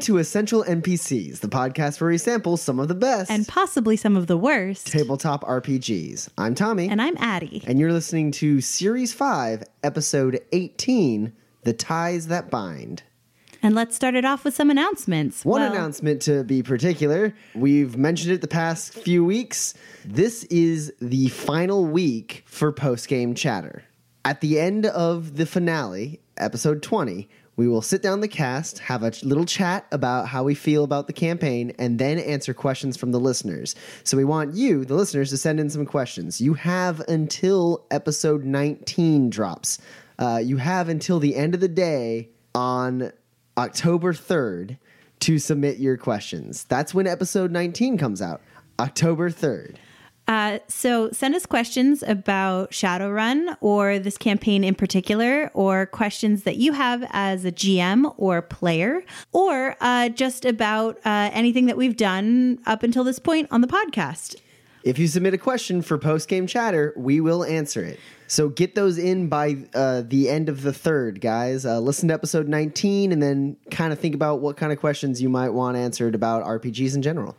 Welcome to Essential NPCs, the podcast where we sample some of the best And possibly some of the worst. tabletop RPGs. I'm Tommy, And I'm Addie. and you're listening to Series 5, Episode 18 The Ties That Bind. And let's start it off with some announcements. One Well, announcement to be particular. We've mentioned it the past few weeks. This is the final week for post game chatter. At the end of the finale, episode 20, we will sit down the cast, have a little chat about how we feel about the campaign, and then answer questions from the listeners. So we want you, the listeners, to send in some questions. You have until episode 19 drops. Uh, you have until the end of the day on October 3rd to submit your questions. That's when episode 19 comes out. October 3rd. Uh, so send us questions about Shadowrun or this campaign in particular, or questions that you have as a GM or player, or uh, just about uh, anything that we've done up until this point on the podcast. If you submit a question for post game chatter, we will answer it. So get those in by uh, the end of the third, guys. Uh, listen to episode 19 and then kind of think about what kind of questions you might want answered about RPGs in general.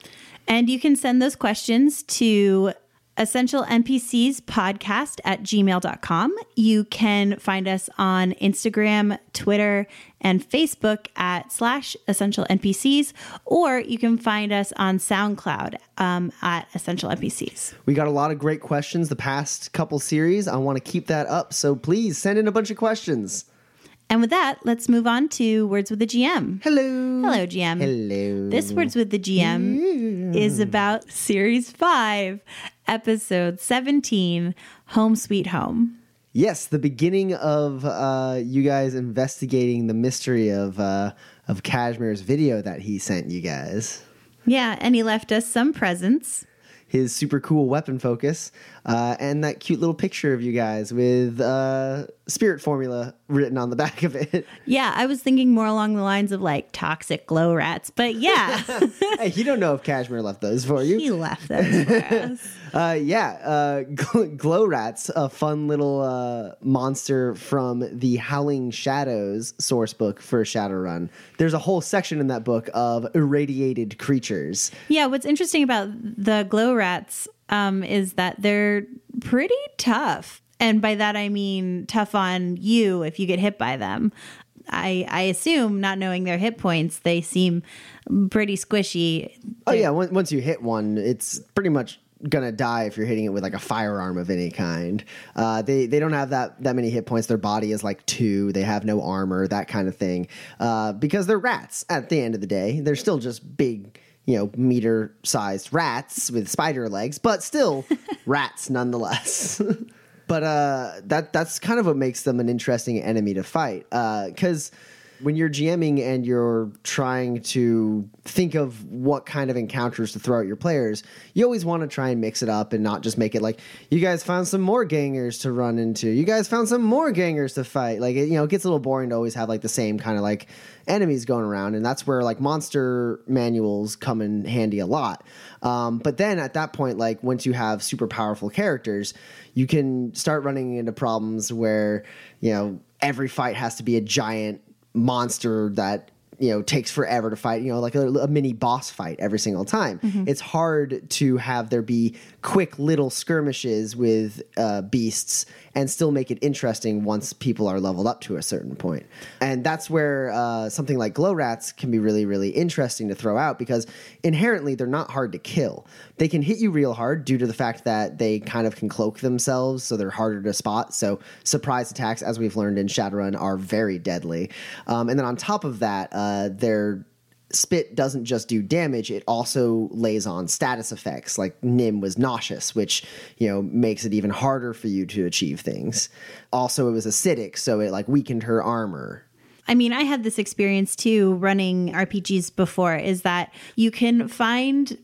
And you can send those questions to essential npcs podcast at gmail.com you can find us on instagram twitter and facebook at slash essential npcs or you can find us on soundcloud um, at essential npcs We got a lot of great questions the past couple series. I want to keep that up. So please send in a bunch of questions. And with that let's move on to words with the gm Hello. hello gm Hello. This Words with the GM is about Series 5, Episode 17, Home Sweet Home. Yes, the beginning of uh, you guys investigating the mystery of uh, of Cashmere's video that he sent you guys. Yeah, and he left us some presents. His super cool weapon focus uh, and that cute little picture of you guys with uh, spirit formula written on the back of it. Yeah, I was thinking more along the lines of like toxic glow rats, but yeah, hey, you don't know if Cashmere left those for you. he left those for us. Uh, yeah, uh, gl- Glow Rats, a fun little uh, monster from the Howling Shadows source book for Shadowrun. There's a whole section in that book of irradiated creatures. Yeah, what's interesting about the glow rats um, is that they're pretty tough. And by that I mean tough on you if you get hit by them. I, I assume, not knowing their hit points, they seem pretty squishy. Oh yeah, once you hit one, it's pretty much gonna die if you're hitting it with like a firearm of any kind. Uh, they they don't have that that many hit points. Their body is like two. They have no armor, that kind of thing. Uh, because they're rats. At the end of the day, they're still just big. You know, meter sized rats with spider legs, but still rats nonetheless. but uh, that that's kind of what makes them an interesting enemy to fight. Because when you're GMing and you're trying to think of what kind of encounters to throw at your players, you always want to try and mix it up and not just make it like you guys found some more gangers to run into. You guys found some more gangers to fight. Like it, you know, it gets a little boring to always have like the same kind of like enemies going around, and that's where like monster manuals come in handy a lot. Um, but then at that point, like once you have super powerful characters, you can start running into problems where you know every fight has to be a giant monster that you know takes forever to fight you know like a, a mini boss fight every single time. It's hard to have there be quick little skirmishes with uh, beasts and still make it interesting once people are leveled up to a certain point. And that's where uh, something like glow rats can be really really interesting to throw out because inherently they're not hard to kill. They can hit you real hard due to the fact that they kind of can cloak themselves so they're harder to spot. So surprise attacks as we've learned in shadowrun are very deadly. Um, and then on top of that uh, their spit doesn't just do damage it also lays on status effects like nim was nauseous which you know makes it even harder for you to achieve things. Also it was acidic so it like weakened her armor. I mean, I had this experience too running RPGs before is that you can find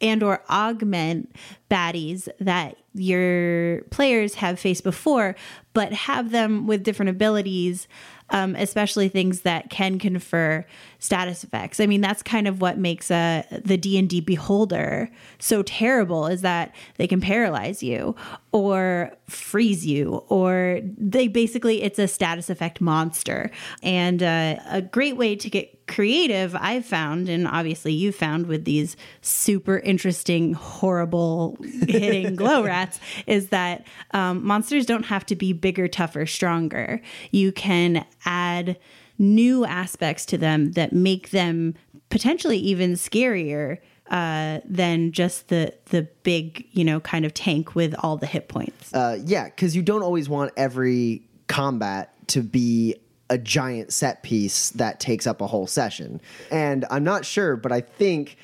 and or augment baddies that your players have faced before, but have them with different abilities um, especially things that can confer status effects. I mean, that's kind of what makes uh, the D and D Beholder so terrible is that they can paralyze you or freeze you, or they basically it's a status effect monster. And uh, a great way to get creative, I've found, and obviously you found with these super interesting, horrible hitting glow rats, is that um, monsters don't have to be bigger, tougher, stronger. You can add new aspects to them that make them potentially even scarier uh, than just the the big you know kind of tank with all the hit points. Uh, yeah, because you don't always want every combat to be a giant set piece that takes up a whole session. And I'm not sure, but I think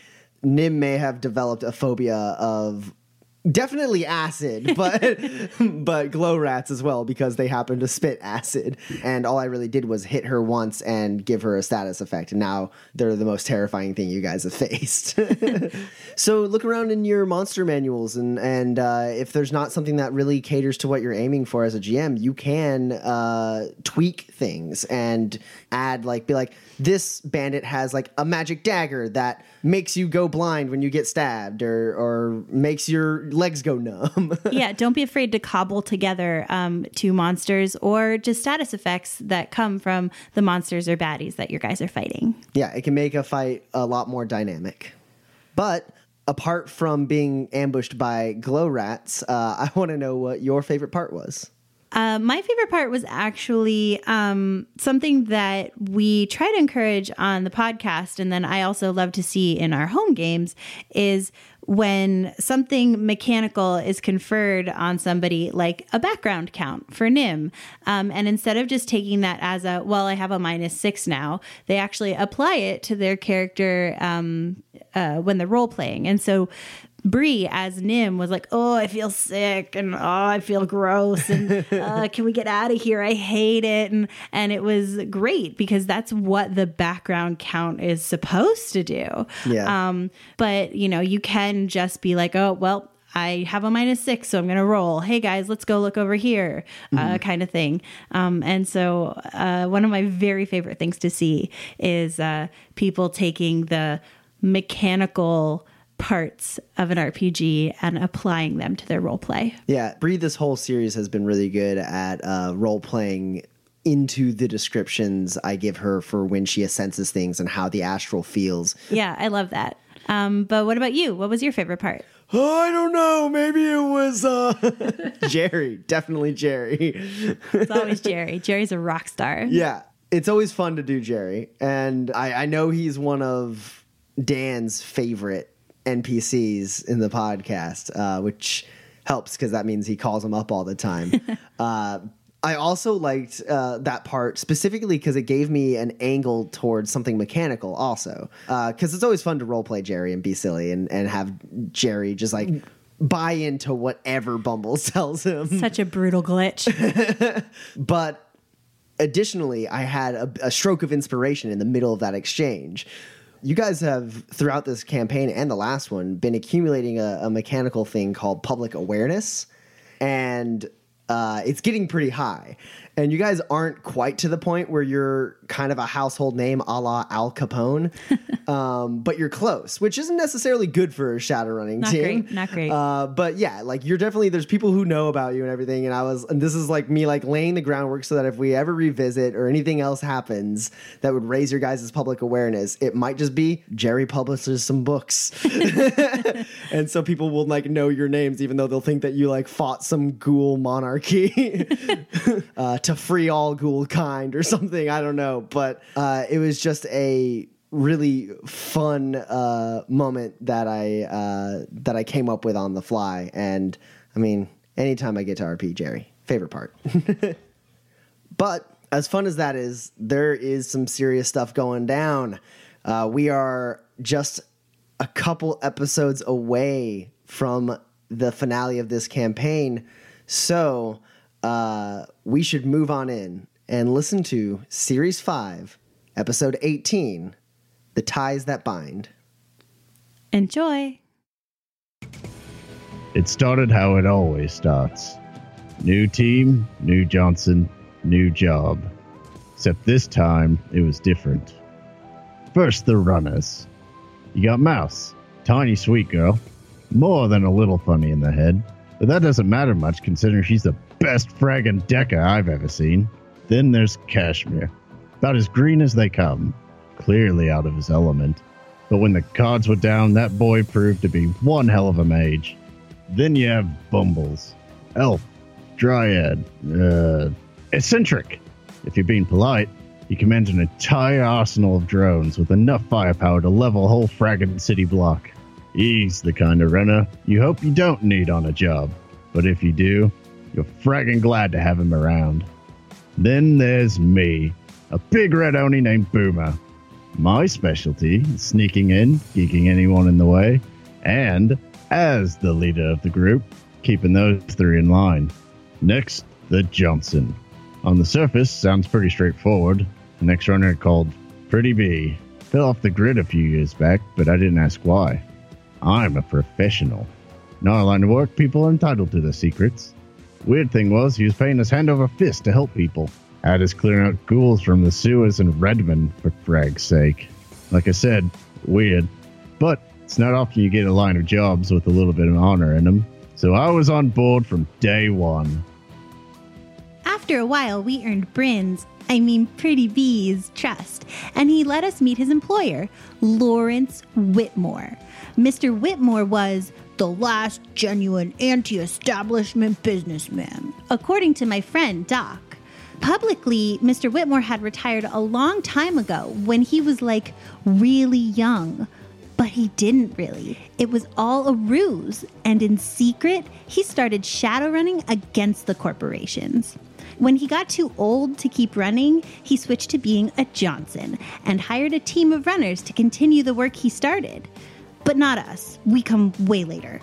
Nim may have developed a phobia of definitely acid, but but glow rats as well because they happen to spit acid. And all I really did was hit her once and give her a status effect. And now they're the most terrifying thing you guys have faced. so look around in your monster manuals, and and uh, if there's not something that really caters to what you're aiming for as a GM, you can uh, tweak things and add like be like this bandit has like a magic dagger that makes you go blind when you get stabbed or or makes your legs go numb. yeah, don't be afraid to cobble together um, two monsters or just status effects that come from the monsters or baddies that your guys are fighting. Yeah, it can make a fight a lot more dynamic. But apart from being ambushed by glow rats, uh, I want to know what your favorite part was. Uh, my favorite part was actually um, something that we try to encourage on the podcast, and then I also love to see in our home games is when something mechanical is conferred on somebody, like a background count for Nim. Um, and instead of just taking that as a, well, I have a minus six now, they actually apply it to their character um, uh, when they're role playing. And so Bree as Nim was like, "Oh, I feel sick and oh, I feel gross and uh, can we get out of here? I hate it." And and it was great because that's what the background count is supposed to do. Yeah. Um, but you know, you can just be like, "Oh, well, I have a minus six, so I'm going to roll. Hey guys, let's go look over here, uh, mm-hmm. kind of thing. Um, and so, uh, one of my very favorite things to see is uh, people taking the mechanical parts of an RPG and applying them to their role play. Yeah, Breathe this whole series has been really good at uh, role playing into the descriptions I give her for when she senses things and how the astral feels. Yeah, I love that. Um, but what about you? What was your favorite part? Oh, I don't know. Maybe it was uh, Jerry. Definitely Jerry. it's always Jerry. Jerry's a rock star. Yeah. It's always fun to do Jerry. And I, I know he's one of Dan's favorite NPCs in the podcast, uh, which helps because that means he calls them up all the time. uh, I also liked uh, that part specifically because it gave me an angle towards something mechanical, also. Because uh, it's always fun to role play Jerry and be silly and, and have Jerry just like buy into whatever Bumbles tells him. Such a brutal glitch. but additionally, I had a, a stroke of inspiration in the middle of that exchange you guys have throughout this campaign and the last one been accumulating a, a mechanical thing called public awareness. And uh, it's getting pretty high and you guys aren't quite to the point where you're kind of a household name a la Al Capone, um, but you're close, which isn't necessarily good for a Shadowrunning not team. Great, not great. Uh, but yeah, like you're definitely there's people who know about you and everything. And I was, and this is like me like laying the groundwork so that if we ever revisit or anything else happens that would raise your guys' public awareness, it might just be Jerry publishes some books, and so people will like know your names even though they'll think that you like fought some ghoul monarchy. uh, to free all ghoul kind or something. I don't know, but uh, it was just a really fun uh, moment that I uh, that I came up with on the fly. And I mean, anytime I get to RP, Jerry, favorite part. but as fun as that is, there is some serious stuff going down. Uh, we are just a couple episodes away from the finale of this campaign. So uh, we should move on in and listen to Series 5, Episode 18 The Ties That Bind. Enjoy. It started how it always starts new team, new Johnson, new job. Except this time, it was different. First, the runners. You got Mouse, tiny sweet girl, more than a little funny in the head, but that doesn't matter much considering she's the best fragging Decker I've ever seen. Then there's Cashmere, about as green as they come, clearly out of his element. But when the cards were down, that boy proved to be one hell of a mage. Then you have Bumbles, Elf, Dryad, uh, Eccentric. If you're being polite, he commands an entire arsenal of drones with enough firepower to level a whole fragging city block. He's the kind of runner you hope you don't need on a job, but if you do, you're fragging glad to have him around. Then there's me, a big red oni named Boomer. My specialty is sneaking in, geeking anyone in the way, and, as the leader of the group, keeping those three in line. Next, the Johnson. On the surface, sounds pretty straightforward. The next runner called Pretty Bee. Fell off the grid a few years back, but I didn't ask why. I'm a professional. Not a line of work, people are entitled to their secrets. Weird thing was, he was paying us hand over fist to help people. Had us clearing out ghouls from the sewers in Redmond, for frag's sake. Like I said, weird. But it's not often you get a line of jobs with a little bit of honor in them. So I was on board from day one. After a while, we earned Bryn's, I mean Pretty Bee's, trust, and he let us meet his employer, Lawrence Whitmore. Mr. Whitmore was the last genuine anti establishment businessman, according to my friend Doc. Publicly, Mr. Whitmore had retired a long time ago when he was like really young. But he didn't really. It was all a ruse, and in secret, he started shadow running against the corporations. When he got too old to keep running, he switched to being a Johnson and hired a team of runners to continue the work he started. But not us. We come way later.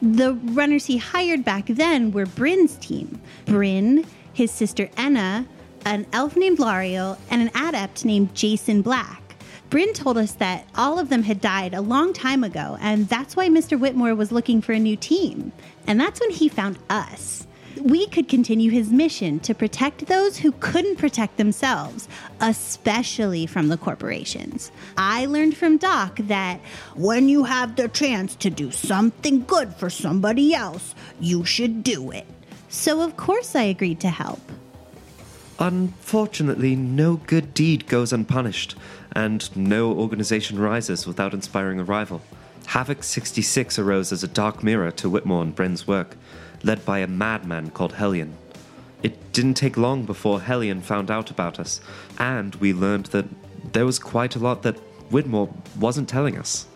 The runners he hired back then were Bryn's team. Bryn, his sister Enna, an elf named Lariel, and an adept named Jason Black. Bryn told us that all of them had died a long time ago, and that's why Mr. Whitmore was looking for a new team. And that's when he found us. We could continue his mission to protect those who couldn't protect themselves, especially from the corporations. I learned from Doc that when you have the chance to do something good for somebody else, you should do it. So, of course, I agreed to help. Unfortunately, no good deed goes unpunished, and no organization rises without inspiring a rival. Havoc 66 arose as a dark mirror to Whitmore and Bryn's work, led by a madman called Hellion. It didn't take long before Hellion found out about us, and we learned that there was quite a lot that Whitmore wasn't telling us.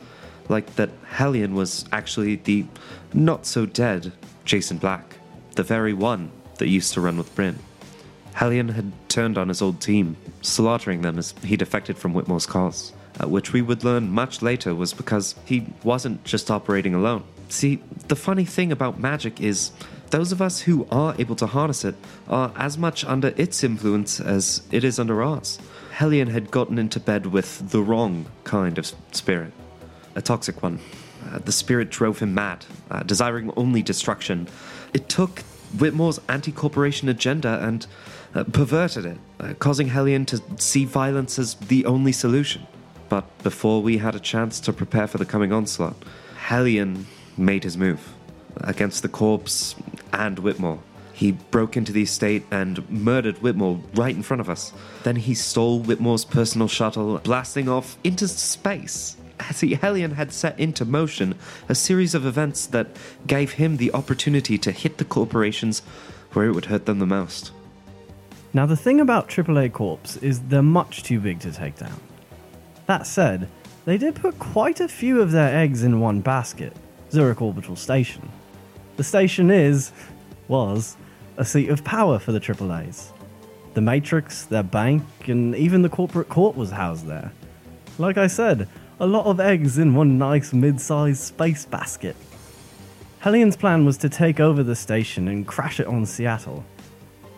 Like that Hellion was actually the not so dead Jason Black, the very one that used to run with Bryn. Hellion had turned on his old team, slaughtering them as he defected from Whitmore's cause, which we would learn much later was because he wasn't just operating alone. See, the funny thing about magic is those of us who are able to harness it are as much under its influence as it is under ours. Hellion had gotten into bed with the wrong kind of spirit, a toxic one. Uh, the spirit drove him mad, uh, desiring only destruction. It took Whitmore's anti corporation agenda and uh, perverted it, uh, causing Hellion to see violence as the only solution. But before we had a chance to prepare for the coming onslaught, Hellion made his move against the corpse and Whitmore. He broke into the estate and murdered Whitmore right in front of us. Then he stole Whitmore's personal shuttle, blasting off into space. As the alien had set into motion a series of events that gave him the opportunity to hit the corporations where it would hurt them the most. Now, the thing about AAA Corps is they're much too big to take down. That said, they did put quite a few of their eggs in one basket Zurich Orbital Station. The station is, was, a seat of power for the AAAs. The Matrix, their bank, and even the corporate court was housed there. Like I said, a lot of eggs in one nice mid sized space basket. Hellion's plan was to take over the station and crash it on Seattle.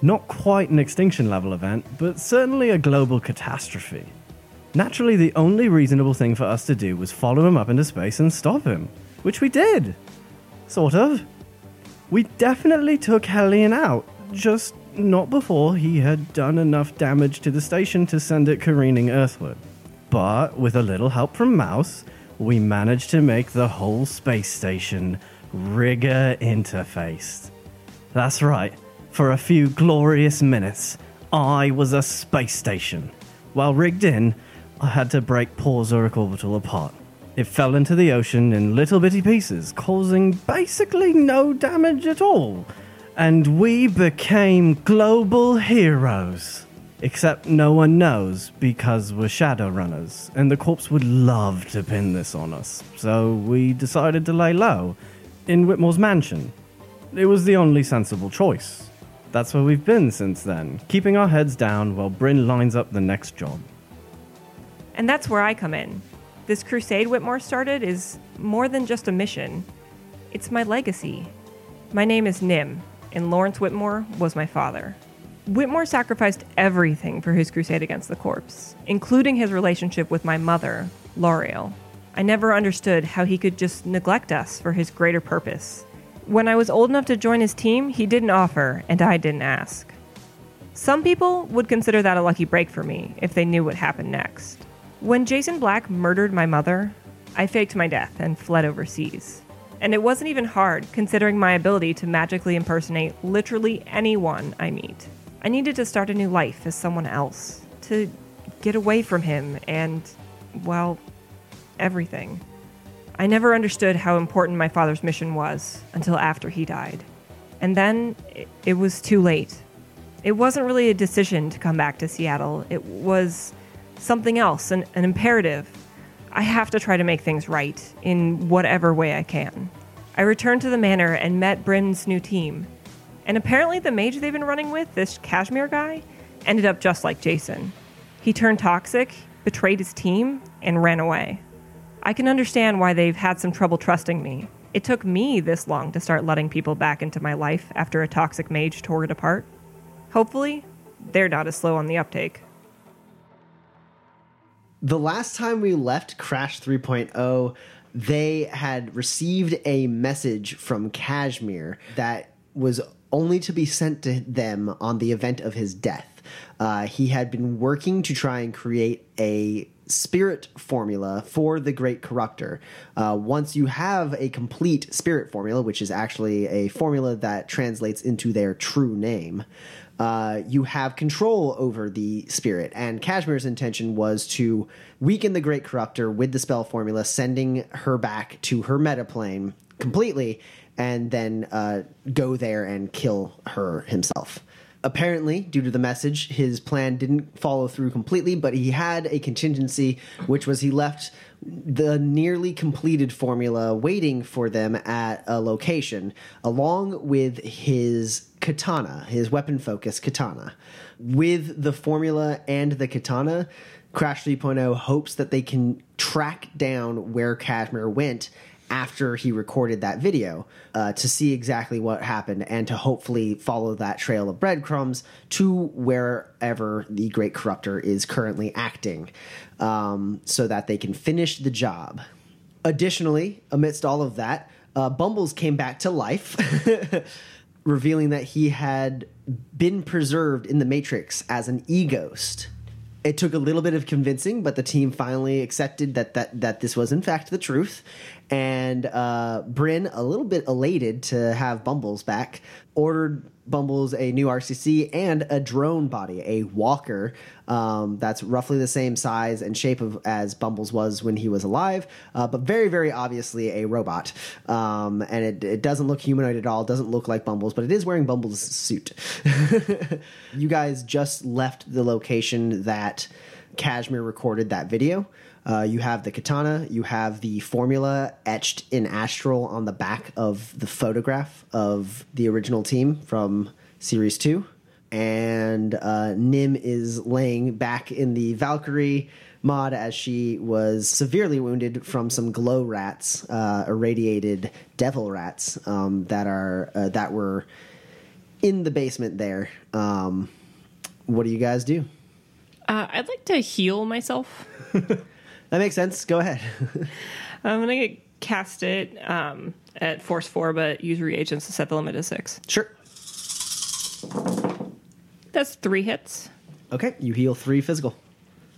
Not quite an extinction level event, but certainly a global catastrophe. Naturally, the only reasonable thing for us to do was follow him up into space and stop him, which we did. Sort of. We definitely took Hellion out, just not before he had done enough damage to the station to send it careening earthward. But with a little help from Mouse, we managed to make the whole space station rigger interfaced. That's right, for a few glorious minutes, I was a space station. While rigged in, I had to break poor Zurich Orbital apart. It fell into the ocean in little bitty pieces, causing basically no damage at all. And we became global heroes. Except no one knows because we're Shadowrunners, and the corpse would love to pin this on us. So we decided to lay low in Whitmore's mansion. It was the only sensible choice. That's where we've been since then, keeping our heads down while Bryn lines up the next job. And that's where I come in. This crusade Whitmore started is more than just a mission, it's my legacy. My name is Nim, and Lawrence Whitmore was my father. Whitmore sacrificed everything for his crusade against the corpse, including his relationship with my mother, Lariel. I never understood how he could just neglect us for his greater purpose. When I was old enough to join his team, he didn't offer, and I didn't ask. Some people would consider that a lucky break for me if they knew what happened next. When Jason Black murdered my mother, I faked my death and fled overseas. And it wasn't even hard considering my ability to magically impersonate literally anyone I meet. I needed to start a new life as someone else, to get away from him and, well, everything. I never understood how important my father's mission was until after he died. And then it, it was too late. It wasn't really a decision to come back to Seattle, it was something else, an, an imperative. I have to try to make things right in whatever way I can. I returned to the manor and met Bryn's new team. And apparently, the mage they've been running with, this Kashmir guy, ended up just like Jason. He turned toxic, betrayed his team, and ran away. I can understand why they've had some trouble trusting me. It took me this long to start letting people back into my life after a toxic mage tore it apart. Hopefully, they're not as slow on the uptake. The last time we left Crash 3.0, they had received a message from Kashmir that was only to be sent to them on the event of his death. Uh, he had been working to try and create a spirit formula for the Great Corruptor. Uh, once you have a complete spirit formula, which is actually a formula that translates into their true name, uh, you have control over the spirit. And Kashmir's intention was to weaken the Great Corruptor with the spell formula, sending her back to her metaplane completely, and then uh, go there and kill her himself. Apparently, due to the message, his plan didn't follow through completely, but he had a contingency, which was he left the nearly completed formula waiting for them at a location, along with his katana, his weapon focus katana. With the formula and the katana, Crash 3.0 hopes that they can track down where Kashmir went after he recorded that video uh, to see exactly what happened and to hopefully follow that trail of breadcrumbs to wherever the Great Corruptor is currently acting um, so that they can finish the job. Additionally, amidst all of that, uh, Bumbles came back to life, revealing that he had been preserved in the Matrix as an e ghost it took a little bit of convincing, but the team finally accepted that that that this was in fact the truth. And uh, Bryn, a little bit elated to have Bumbles back, ordered Bumbles a new RCC and a drone body, a walker um, that's roughly the same size and shape of as Bumbles was when he was alive, uh, but very, very obviously a robot. Um, and it, it doesn't look humanoid at all, doesn't look like Bumbles, but it is wearing Bumbles' suit. you guys just left the location that Kashmir recorded that video. Uh, you have the katana, you have the formula etched in astral on the back of the photograph of the original team from Series 2. And uh, Nim is laying back in the Valkyrie mod as she was severely wounded from some glow rats, uh, irradiated devil rats um, that are uh, that were in the basement there. Um, what do you guys do? Uh, I'd like to heal myself. That makes sense. Go ahead. I'm gonna cast it um, at force four, but use reagents to set the limit to six. Sure. That's three hits. Okay, you heal three physical.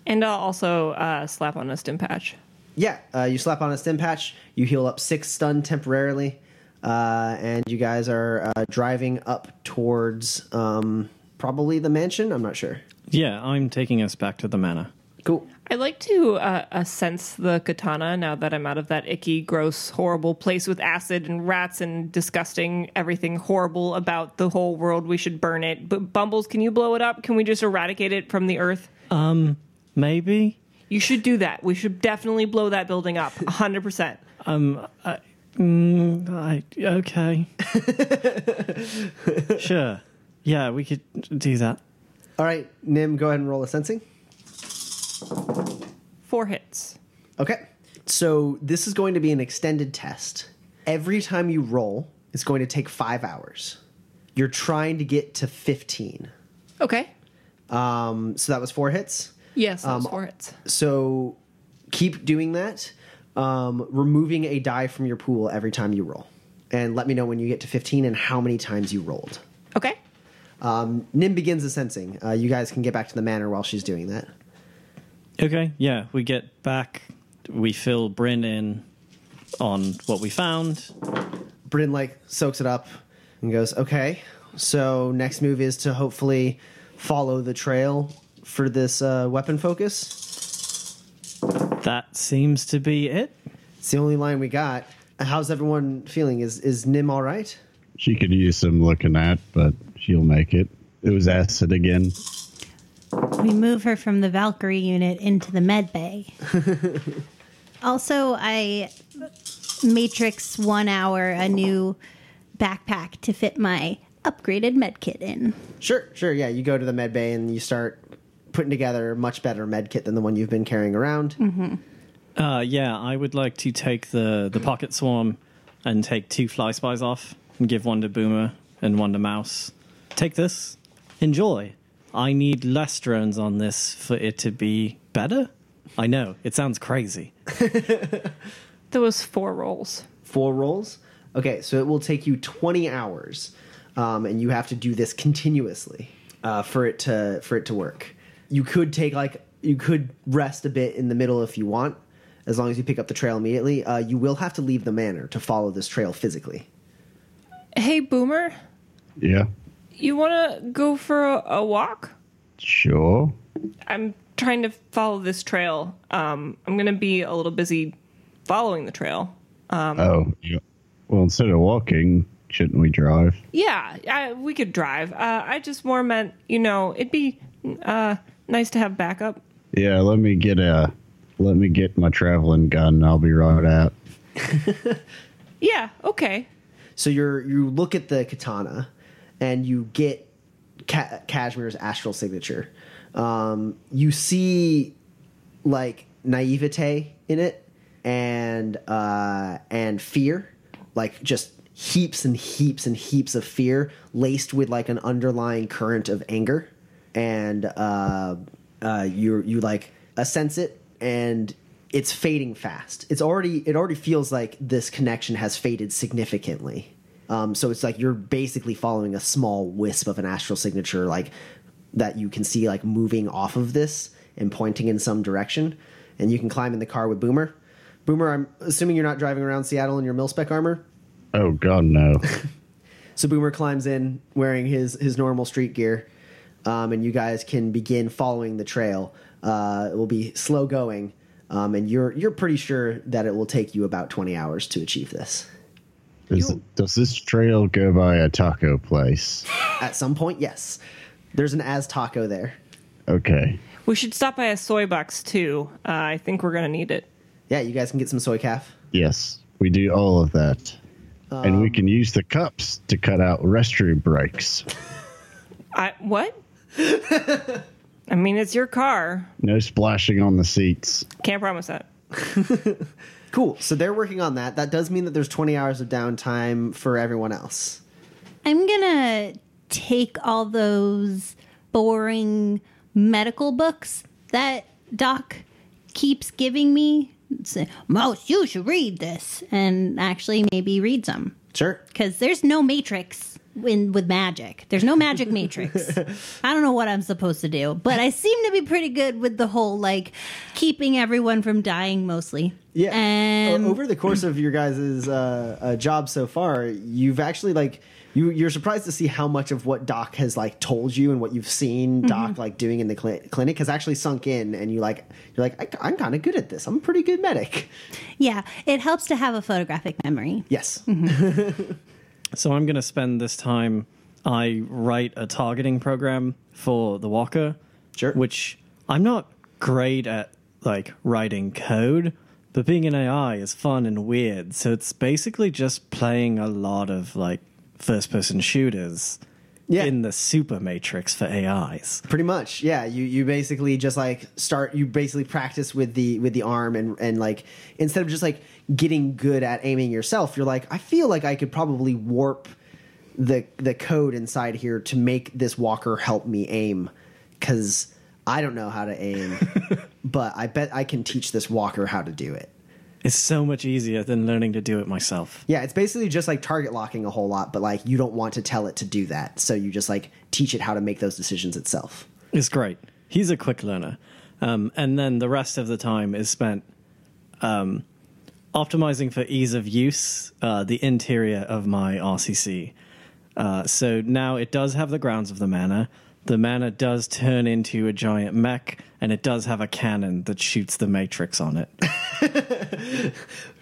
And I'll also uh, slap on a stim patch. Yeah, uh, you slap on a stim patch. You heal up six stun temporarily, uh, and you guys are uh, driving up towards um, probably the mansion. I'm not sure. Yeah, I'm taking us back to the manor. Cool. I'd like to uh, uh, sense the katana now that I'm out of that icky, gross, horrible place with acid and rats and disgusting everything horrible about the whole world. We should burn it. But Bumbles, can you blow it up? Can we just eradicate it from the earth? Um, maybe? You should do that. We should definitely blow that building up. 100%. Um, I, okay. sure. Yeah, we could do that. All right, Nim, go ahead and roll a sensing. Four hits. Okay. So this is going to be an extended test. Every time you roll, it's going to take five hours. You're trying to get to 15. Okay. Um, so that was four hits. Yes, Um, four hits. So keep doing that, um, removing a die from your pool every time you roll. And let me know when you get to 15 and how many times you rolled. Okay. Um, Nim begins the sensing. Uh, you guys can get back to the manor while she's doing that. Okay, yeah, we get back, we fill Bryn in on what we found. Bryn like soaks it up and goes, "Okay, so next move is to hopefully follow the trail for this uh, weapon focus." That seems to be it. It's the only line we got. How's everyone feeling? Is is Nim all right? She could use some looking at, but she'll make it. It was acid again. We move her from the Valkyrie unit into the med bay. also, I matrix one hour a new backpack to fit my upgraded med kit in. Sure, sure. Yeah, you go to the med bay and you start putting together a much better med kit than the one you've been carrying around. Uh, yeah, I would like to take the, the pocket swarm and take two fly spies off and give one to Boomer and one to Mouse. Take this. Enjoy. I need less drones on this for it to be better. I know, it sounds crazy. There was four rolls. Four rolls. Okay, so it will take you twenty hours, um, and you have to do this continuously uh, for it to for it to work. You could take like you could rest a bit in the middle if you want, as long as you pick up the trail immediately. Uh, you will have to leave the manor to follow this trail physically. Hey, Boomer, Yeah, you want to go for a, a walk? sure. I'm trying to follow this trail. Um, I'm going to be a little busy following the trail. oh, yeah. Well, instead of walking, shouldn't we drive? Yeah, I, we could drive. Uh, I just more meant, you know, it'd be uh, nice to have backup. Yeah, let me get a. Let me get my traveling gun. I'll be right out. Yeah, okay. So you're you look at the katana, and you get Kashmir's astral signature. Um, you see like naivete in it, and uh, and fear, like just heaps and heaps and heaps of fear, laced with like an underlying current of anger, and uh, uh, you you like sense it, and it's fading fast. It's already it already feels like this connection has faded significantly. Um, so it's like you're basically following a small wisp of an astral signature, like that you can see like moving off of this and pointing in some direction. And you can climb in the car with Boomer. Boomer, I'm assuming you're not driving around Seattle in your mil-spec armor. Oh God, no! So Boomer climbs in wearing his his normal street gear, um, and you guys can begin following the trail. Uh, it will be slow going, um, and you're you're pretty sure that it will take you about twenty hours to achieve this. Is, does this trail go by a taco place? At some point, yes, there's an Az Taco there. Okay. We should stop by a soy box too. Uh, I think we're going to need it. Yeah, you guys can get some soykaf. Yes, we do all of that. and we can use the cups to cut out restroom breaks. I what? I mean, it's your car. No splashing on the seats. Can't promise that. Cool. So they're working on that. That does mean that there's 20 hours of downtime for everyone else. I'm gonna take all those boring medical books that Doc keeps giving me say, Mouse, you should read this, and actually maybe read some Sure. because there's no matrix in with magic. There's no magic matrix. I don't know what I'm supposed to do, but I seem to be pretty good with the whole like keeping everyone from dying mostly. Yeah. and over the course of your guys' uh, uh, job so far, you've actually like you you're surprised to see how much of what Doc has like told you and what you've seen Doc like doing in the cli- clinic has actually sunk in, and you like you're like I, I'm kind of good at this. I'm a pretty good medic. yeah, it helps to have a photographic memory. Yes. So I'm going to spend this time. I write a targeting program for the Walker, Sure. which I'm not great at, like writing code, but being an AI is fun and weird. So it's basically just playing a lot of like first-person shooters Yeah. in the super matrix for AIs. Pretty much, yeah. You you basically just like start. You basically practice with the with the arm and and like instead of just like getting good at aiming yourself, you're like, I feel like I could probably warp the the code inside here to make this walker help me aim because I don't know how to aim, but I bet I can teach this walker how to do it. It's so much easier than learning to do it myself. Yeah, it's basically just like target locking a whole lot, but like you don't want to tell it to do that, so you just like teach it how to make those decisions itself. It's great. He's a quick learner. Um, and then the rest of the time is spent um, optimizing for ease of use uh, the interior of my RCC. Uh, so now it does have the grounds of the manor. The manor does turn into a giant mech, and it does have a cannon that shoots the Matrix on it.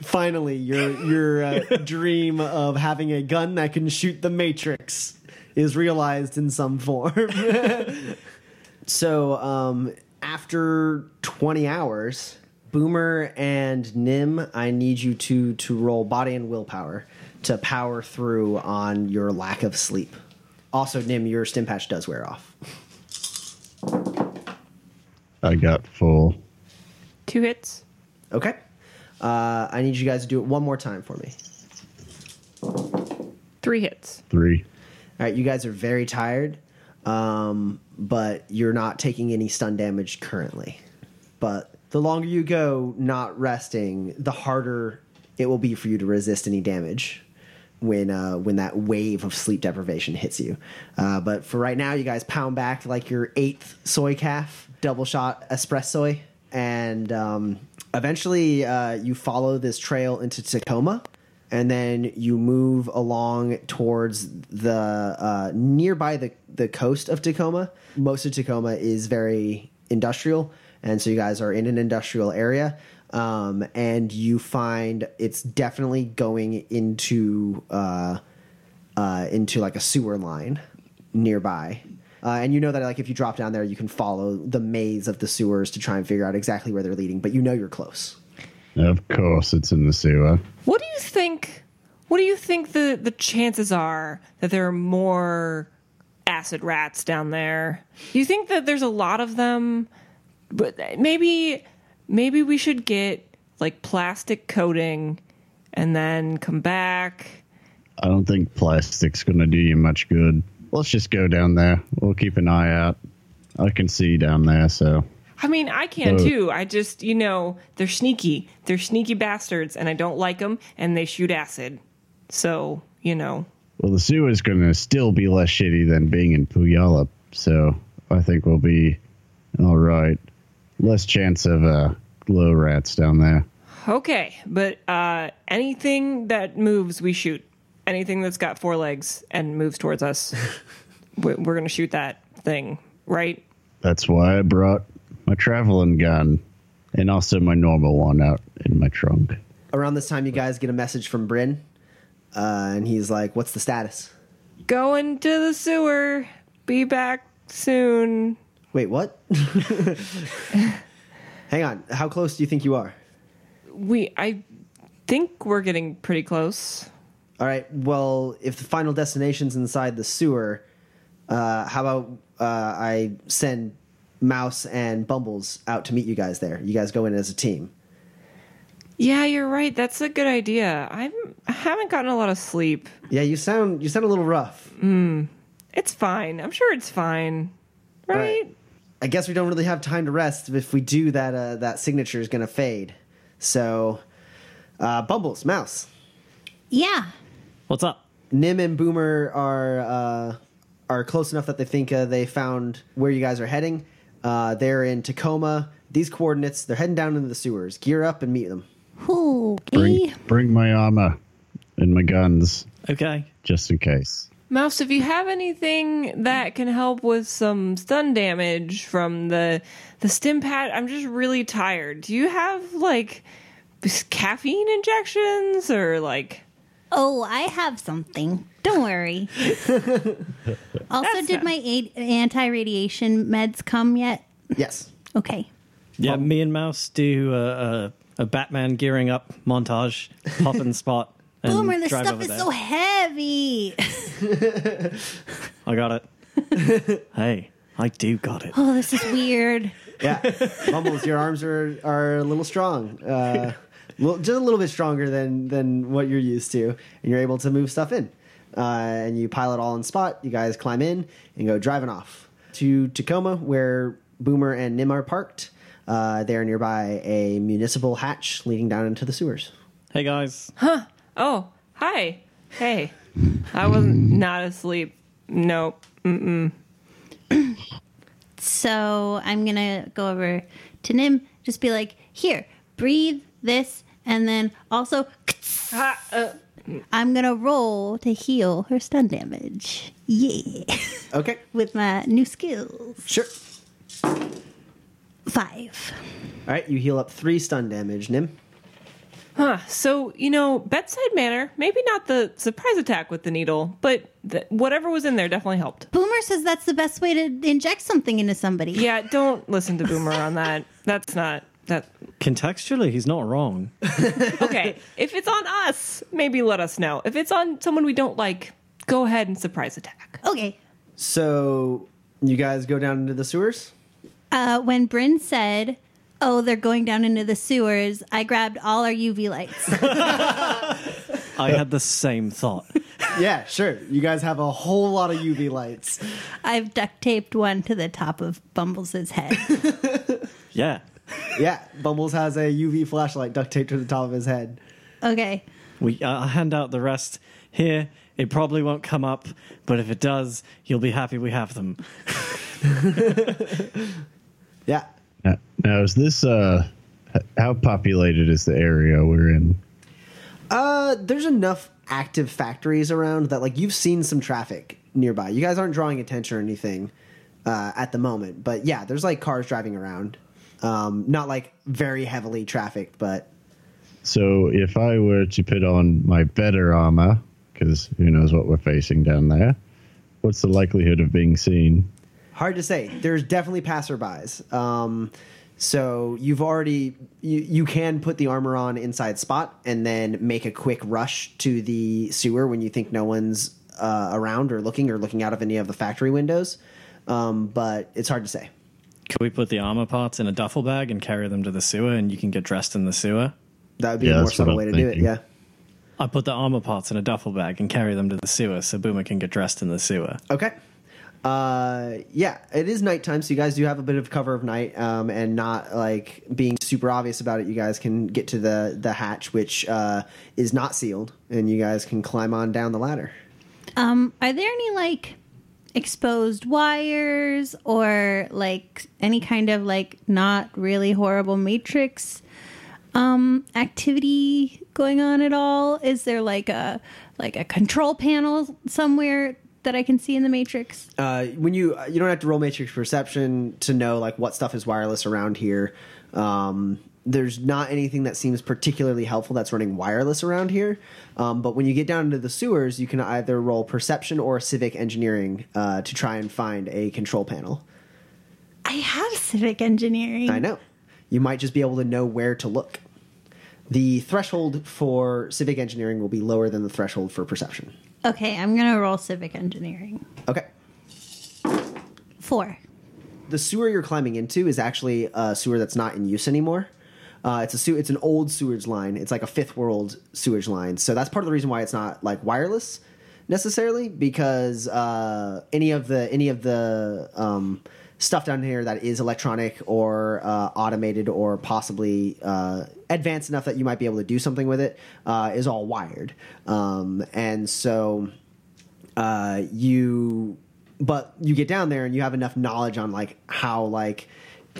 Finally, your your uh, dream of having a gun that can shoot the Matrix is realized in some form. so, um, after twenty hours, Boomer and Nim, I need you to to roll body and willpower to power through on your lack of sleep. Also, Nim, your stim patch does wear off. I got full. Two hits. Okay. Uh, I need you guys to do it one more time for me. Three hits. Three. All right, you guys are very tired, um, but you're not taking any stun damage currently. But the longer you go not resting, the harder it will be for you to resist any damage when uh, when that wave of sleep deprivation hits you. Uh, but for right now, you guys pound back like your eighth soykaf, double shot espresso, and um, eventually uh, you follow this trail into Tacoma and then you move along towards the uh, nearby the, the coast of Tacoma. Most of Tacoma is very industrial, and so you guys are in an industrial area. Um, and you find it's definitely going into uh, uh, into like a sewer line nearby. Uh, and you know that like if you drop down there, you can follow the maze of the sewers to try and figure out exactly where they're leading. But you know you're close. Of course, it's in the sewer. What do you think? What do you think the the chances are that there are more acid rats down there? Do you think that there's a lot of them? But maybe maybe we should get like plastic coating and then come back. I don't think plastic's going to do you much good. Let's just go down there. We'll keep an eye out. I can see down there, so I mean, I can Uh, too. I just, you know, they're sneaky. They're sneaky bastards, and I don't like them, and they shoot acid. So, you know. well, the sewer's going to still be less shitty than being in Puyallup, so I think we'll be all right. Less chance of uh, glow rats down there. Okay, but uh, anything that moves, we shoot. Anything that's got four legs and moves towards us, we- we're going to shoot that thing, right? That's why I brought my traveling gun and also my normal one out in my trunk. Around this time, you guys get a message from Bryn, uh, and he's like, "What's the status?" Going to the sewer. Be back soon. Wait, what? Hang on. How close do you think you are? We, I think we're getting pretty close. All right. Well, if the final destination's inside the sewer, uh, how about uh, I send Mouse and Bumbles out to meet you guys there? You guys go in as a team. Yeah, you're right. That's a good idea. I'm, I haven't gotten a lot of sleep. Yeah, you sound you sound a little rough. It's fine. I'm sure it's fine. Right? right. I guess we don't really have time to rest. If we do, that uh, that signature is going to fade. So, uh, Bumbles, Mouse, Yeah. What's up? Nim and Boomer are uh, are close enough that they think uh, they found where you guys are heading. Uh, they're in Tacoma. These coordinates. They're heading down into the sewers. Gear up and meet them. Okay. Bring, bring my armor and my guns, Okay. just in case. Mouse, if you have anything that can help with some stun damage from the the stim pad, I'm just really tired. Do you have like s- caffeine injections or like? Oh, I have something. Don't worry. also, That's did fine. my a- anti-radiation meds come yet? Yes. Okay. Yeah, me and Mouse do a, a, a Batman gearing up montage, pop in spot, and Boomer, this stuff is there. so heavy. I got it. hey, I do got it. Oh, this is weird. Yeah. Bumbles, your arms are are a little strong. Uh, little, just a little bit stronger than than what you're used to, and you're able to move stuff in. Uh, and you pile it all in spot. You guys climb in and go driving off to Tacoma, where Boomer and Nim are parked. Uh, they're nearby a municipal hatch leading down into the sewers. Hey guys, Oh, hi. Hey, I was not asleep. Nope. So I'm gonna go over to Nim, just be like, "Here, breathe this," and then also, Ha, uh, I'm gonna roll to heal her stun damage. Yeah, Okay, with my new skills. sure. Five. All right, you heal up three stun damage, Nim. Huh. So you know, bedside manner. Maybe not the surprise attack with the needle, but th- whatever was in there definitely helped. Boomer says that's the best way to inject something into somebody. Yeah, don't listen to Boomer on that. That's not that. contextually, he's not wrong. Okay, if it's on us, maybe let us know. If it's on someone we don't like, go ahead and surprise attack. Okay. So you guys go down into the sewers. Uh, when Bryn said, "Oh, they're going down into the sewers," I grabbed all our UV lights. I had the same thought. Yeah, sure. You guys have a whole lot of UV lights. I've duct taped one to the top of Bumbles' head. Yeah. Yeah, Bumbles has a UV flashlight duct taped to the top of his head. Okay. We uh, I'll hand out the rest here. It probably won't come up, but if it does, you'll be happy we have them. Yeah. Now, now is this uh, how populated is the area we're in? Uh, there's enough active factories around that like you've seen some traffic nearby. You guys aren't drawing attention or anything uh, at the moment, but yeah, there's like cars driving around. Um, not like very heavily trafficked, but So if I were to put on my better armor, because who knows what we're facing down there, what's the likelihood of being seen? Hard to say. There's definitely passerbys. Um, so you've already you, you can put the armor on inside spot and then make a quick rush to the sewer when you think no one's uh, around or looking or looking out of any of the factory windows. Um, but it's hard to say. Could we put the armor parts in a duffel bag and carry them to the sewer and you can get dressed in the sewer? That would be Yeah, a more subtle way to do it. Yeah. I put the armor parts in a duffel bag and carry them to the sewer so Boomer can get dressed in the sewer. Okay. Uh, yeah, it is nighttime, so you guys do have a bit of cover of night, um, and not like being super obvious about it. You guys can get to the the hatch, which uh, is not sealed, and you guys can climb on down the ladder. Um, are there any like exposed wires or like any kind of like not really horrible matrix um activity going on at all? Is there like a like a control panel somewhere that I can see in the matrix? Uh, when you you don't have to roll matrix perception to know like what stuff is wireless around here. Um, there's not anything that seems particularly helpful that's running wireless around here. Um, but when you get down into the sewers, you can either roll perception or civic engineering uh, to try and find a control panel. I have civic engineering. I know. You might just be able to know where to look. The threshold for civic engineering will be lower than the threshold for perception. Okay, I'm gonna roll civic engineering. Okay. Four. the sewer you're climbing into is actually a sewer that's not in use anymore. Uh, it's a it's an old sewage line. It's like a fifth world sewage line. So that's part of the reason why it's not like wireless necessarily because uh, any of the any of the um, stuff down here that is electronic or uh, automated or possibly uh, advanced enough that you might be able to do something with it uh, is all wired. Um, and so uh, you but you get down there and you have enough knowledge on like how like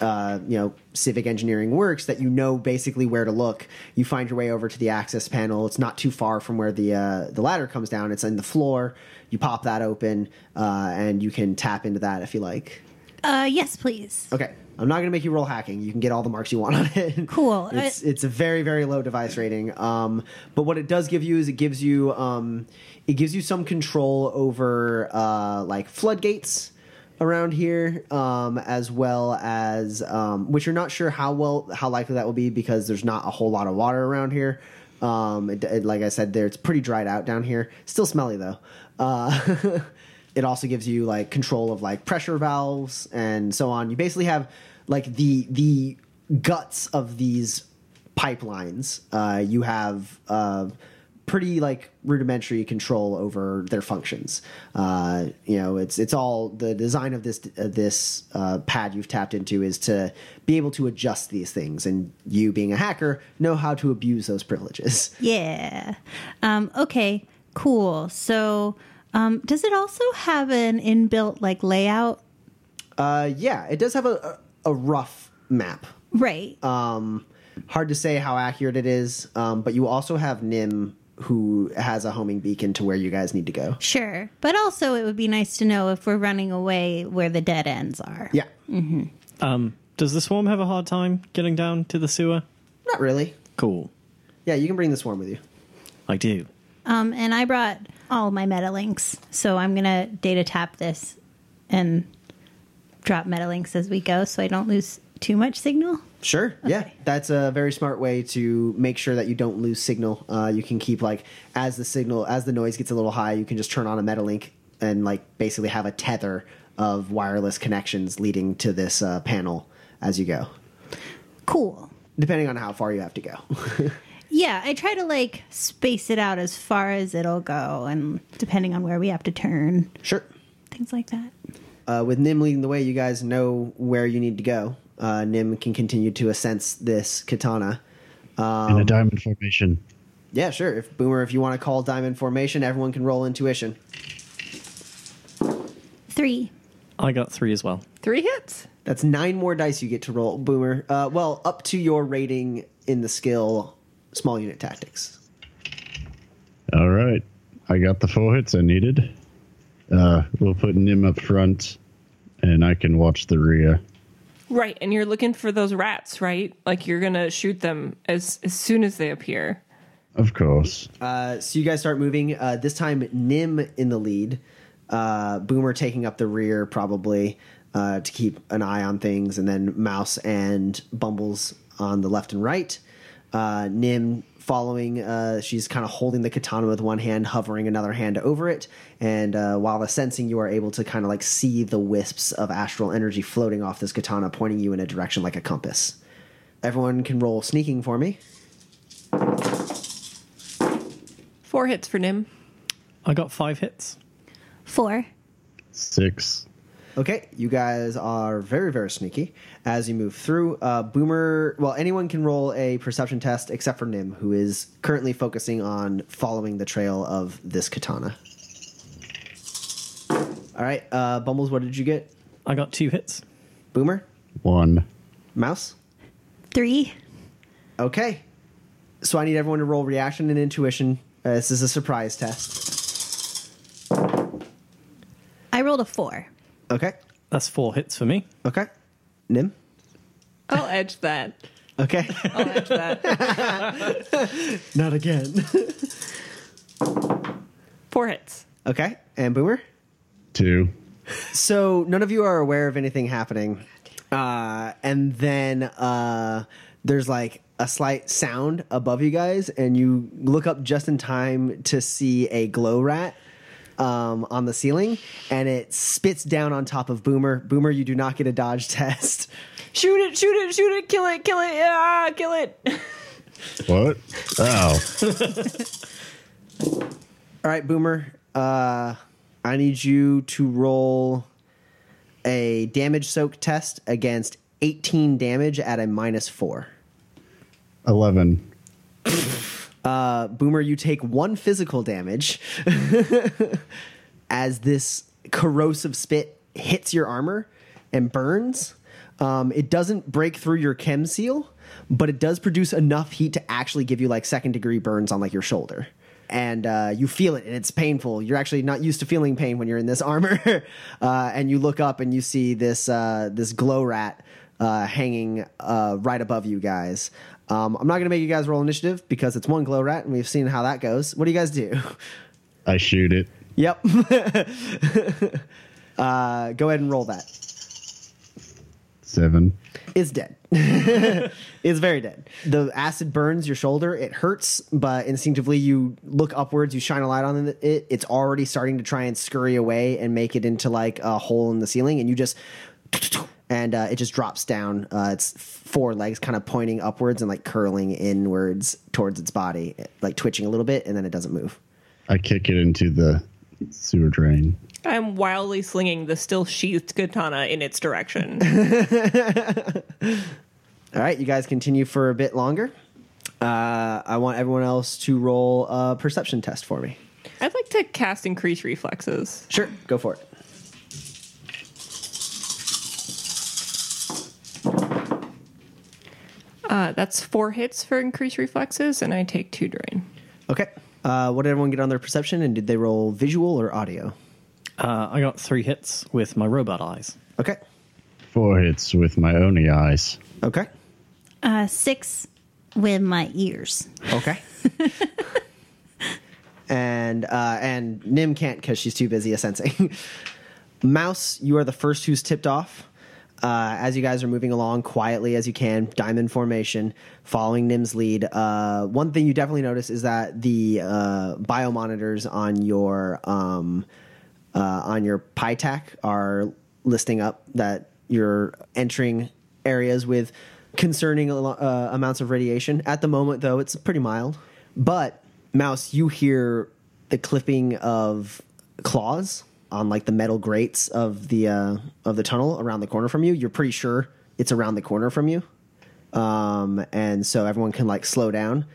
uh, you know civic engineering works that you know basically where to look. You find your way over to the access panel. It's not too far from where the uh, the ladder comes down. It's in the floor. You pop that open uh, and you can tap into that if you like Uh, yes, please. okay i'm not going to make you roll hacking. You can get all the marks you want on it. Cool. it's, it's a very very low device rating. Um, but what it does give you is it gives you um, it gives you some control over uh, like floodgates around here um, as well as um, which you're not sure how well how likely that will be because there's not a whole lot of water around here. Um, it, it- like i said there it's pretty dried out down here. Still smelly though. Uh, it also gives you like control of like pressure valves and so on. You basically have like the the guts of these pipelines. Uh, you have uh, pretty like rudimentary control over their functions. Uh, you know it's it's all the design of this uh, this uh, pad you've tapped into is to be able to adjust these things. And you being a hacker know how to abuse those privileges. Yeah. Um, okay, cool. So, um, does it also have an inbuilt like layout? uh, yeah it does have a, a, a rough map Right. Um, hard to say how accurate it is, um, but you also have Nim who has a homing beacon to where you guys need to go. sure. But also, it would be nice to know if we're running away where the dead ends are. Yeah, Um, does the swarm have a hard time getting down to the sewer? not really. Cool. Yeah, you can bring the swarm with you. I do. Um, and I brought all my meta links, so I'm gonna data tap this and drop meta links as we go, so I don't lose too much signal. Sure. Yeah, that's a very smart way to make sure that you don't lose signal. Uh, you can keep like as the signal as the noise gets a little high, you can just turn on a Metalink and like basically have a tether of wireless connections leading to this uh, panel as you go, Cool. depending on how far you have to go. Yeah, I try to like space it out as far as it'll go, and depending on where we have to turn, sure. things like that. uh, with Nim leading the way, you guys know where you need to go. Uh, Nim can continue to assense this katana. in Um, a diamond formation. Yeah, sure. If Boomer, if you want to call diamond formation, everyone can roll intuition. Three. I got three as well. Three hits. That's nine more dice you get to roll, Boomer. Uh, well, up to your rating in the skill small unit tactics. All right. I got the four hits I needed. Uh, we'll put Nim up front, and I can watch the rear. Right, and you're looking for those rats, right? Like you're gonna shoot them as as soon as they appear. Of course. Uh, so you guys start moving. Uh, this time, Nim in the lead. Uh, Boomer taking up the rear, probably uh, to keep an eye on things, and then Mouse and Bumbles on the left and right. Uh, Nim following. Uh, she's kind of holding the katana with one hand, hovering another hand over it, and uh, while sensing, you are able to kind of like see the wisps of astral energy floating off this katana, pointing you in a direction like a compass. Everyone can roll sneaking for me. Four hits for Nim. I got five hits. Four. Six. Okay, you guys are very, very sneaky as you move through. Uh, Boomer, well, anyone can roll a perception test except for Nim, who is currently focusing on following the trail of this katana. All right, uh, Bumbles, what did you get? I got two hits. Boomer? One. Mouse? Three. Okay. So I need everyone to roll reaction and intuition. Uh, this is a surprise test. I rolled a four. Okay. That's four hits for me. Okay. Nim? I'll edge that. Okay. I'll edge that. Not again. Four hits. okay. And Boomer? Two. So none of you are aware of anything happening, uh, and then uh, there's like a slight sound above you guys, and you look up just in time to see a glow rat um, on the ceiling, and it spits down on top of Boomer. Boomer, you do not get a dodge test. Shoot it! Shoot it! Shoot it! Kill it! Kill it! Yeah! Kill it! What? Oh. All right, Boomer. Uh, I need you to roll a damage soak test against 18 damage at a minus four. 11. Uh, Boomer, you take one physical damage as this corrosive spit hits your armor and burns. Um, it doesn't break through your chem seal, but it does produce enough heat to actually give you like second degree burns on like your shoulder. And uh, you feel it, and it's painful. You're actually not used to feeling pain when you're in this armor. uh, and you look up and you see this uh, this glow rat uh, hanging uh, right above you guys. Um, I'm not going to make you guys roll initiative because it's one glow rat, and we've seen how that goes. What do you guys do? I shoot it. Yep. uh, go ahead and roll that. Seven. It's dead. it's very dead. The acid burns your shoulder. It hurts, but instinctively you look upwards. You shine a light on it. It's already starting to try and scurry away and make it into like a hole in the ceiling, and you just and uh, it just drops down. Uh, it's four legs kind of pointing upwards and like curling inwards towards its body, like twitching a little bit, and then it doesn't move. I kick it into the sewer drain. I'm wildly slinging the still sheathed katana in its direction. All right, you guys continue for a bit longer. Uh, I want everyone else to roll a perception test for me. I'd like to cast increase reflexes. Sure, go for it. Uh, that's four hits for increased reflexes, and I take two drain. Okay. Uh, what did everyone get on their perception, and did they roll visual or audio? Uh, I got three hits with my robot eyes. Okay. Four hits with my Oni eyes. Okay. Uh, six with my ears. Okay. and uh, and Nim can't because she's too busy sensing. Mouse, you are the first who's tipped off. Uh, as you guys are moving along quietly as you can, diamond formation, following Nim's lead. Uh, one thing you definitely notice is that the uh, biomonitors on your um, uh, on your PyTac are listing up that you're entering areas with concerning uh, amounts of radiation. At the moment, though, it's pretty mild. But Mouse, you hear the clipping of claws on like the metal grates of the uh, of the tunnel around the corner from you. You're pretty sure it's around the corner from you, um, and so everyone can like slow down.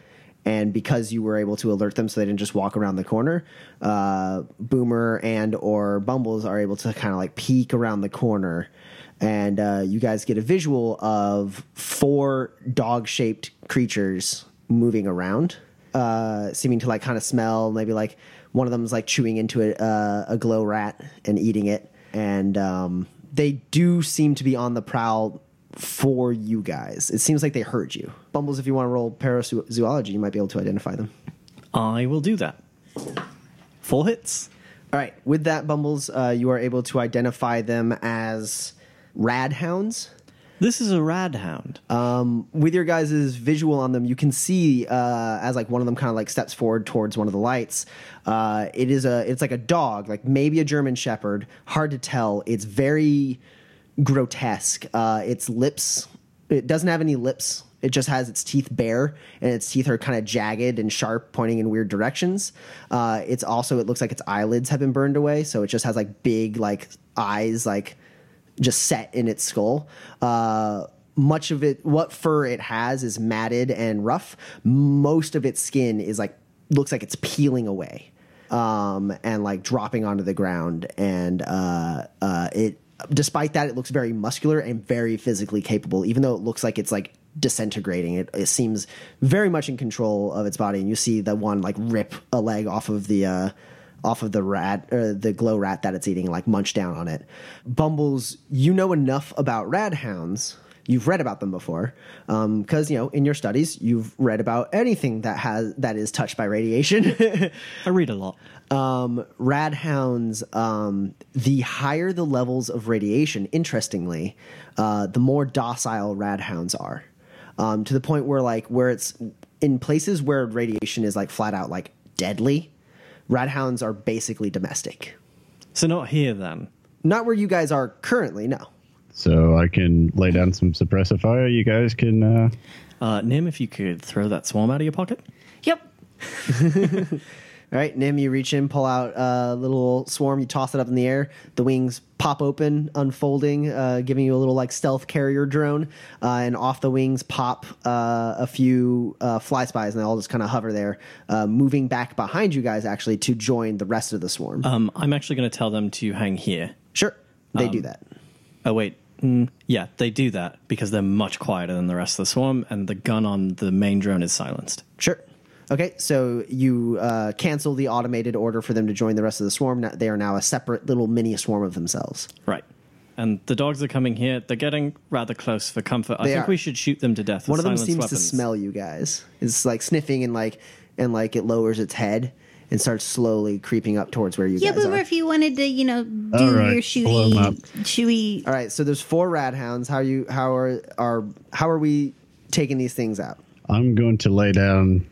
And because you were able to alert them, so they didn't just walk around the corner, uh, Boomer and or Bumbles are able to kind of like peek around the corner, and uh, you guys get a visual of four dog-shaped creatures moving around, uh, seeming to like kind of smell. Maybe like one of them is like chewing into a, uh, a glow rat and eating it, and um, they do seem to be on the prowl for you guys. It seems like they heard you. Bumbles, if you want to roll parazoology, you might be able to identify them. I will do that. Full hits. All right. With that, Bumbles, uh, you are able to identify them as radhounds. This is a radhound. Um, with your guys' visual on them, you can see uh, as like one of them kind of like steps forward towards one of the lights. Uh, it is a it's like a dog, like maybe a German Shepherd. Hard to tell. It's very grotesque. Uh, its lips, it doesn't have any lips. It just has its teeth bare, and its teeth are kind of jagged and sharp, pointing in weird directions. Uh, it's also it looks like its eyelids have been burned away, so it just has like big like eyes, like just set in its skull. Uh, much of it, what fur it has, is matted and rough. Most of its skin is like looks like it's peeling away, um, and like dropping onto the ground. And uh, uh, it, despite that, it looks very muscular and very physically capable. Even though it looks like it's like disintegrating, it, it seems very much in control of its body. And you see the one like rip a leg off of the. Uh, off of the rat or the glow rat that it's eating, like munch down on it. Bumbles, you know enough about radhounds. You've read about them before, because you know in your studies you've read about anything that has that is touched by radiation. I read a lot. um, radhounds, um, the higher the levels of radiation, interestingly, uh, the more docile radhounds are. Um, to the point where, like, where it's in places where radiation is like flat out like deadly, radhounds are basically domestic. So not here then. Not where you guys are currently, no. So I can lay down some suppressor fire. You guys can. Uh, Uh, Nim, if you could throw that swarm out of your pocket. Yep. All right, Nim, you reach in, pull out a little swarm, you toss it up in the air. The wings pop open, unfolding, uh, giving you a little like stealth carrier drone. Uh, and off the wings pop uh, a few uh, fly spies, and they all just kind of hover there, uh, moving back behind you guys actually to join the rest of the swarm. Um, I'm actually going to tell them to hang here. sure, they do that. Oh wait, mm, yeah, they do that because they're much quieter than the rest of the swarm, and the gun on the main drone is silenced. Sure. Okay, so you uh, cancel the automated order for them to join the rest of the swarm. Now- They are now a separate little mini swarm of themselves. Right. And the dogs are coming here. They're getting rather close for comfort. I They think are. we should shoot them to death. One with of them silenced seems weapons. to smell you guys. It's like sniffing and like and like it lowers its head and starts slowly creeping up towards where you Yeah, guys but are. if you wanted to, you know, do All right, your blow 'em up. chewy, chewy. All right, so there's four rad hounds. How you how are are how are we taking these things out? I'm going to lay down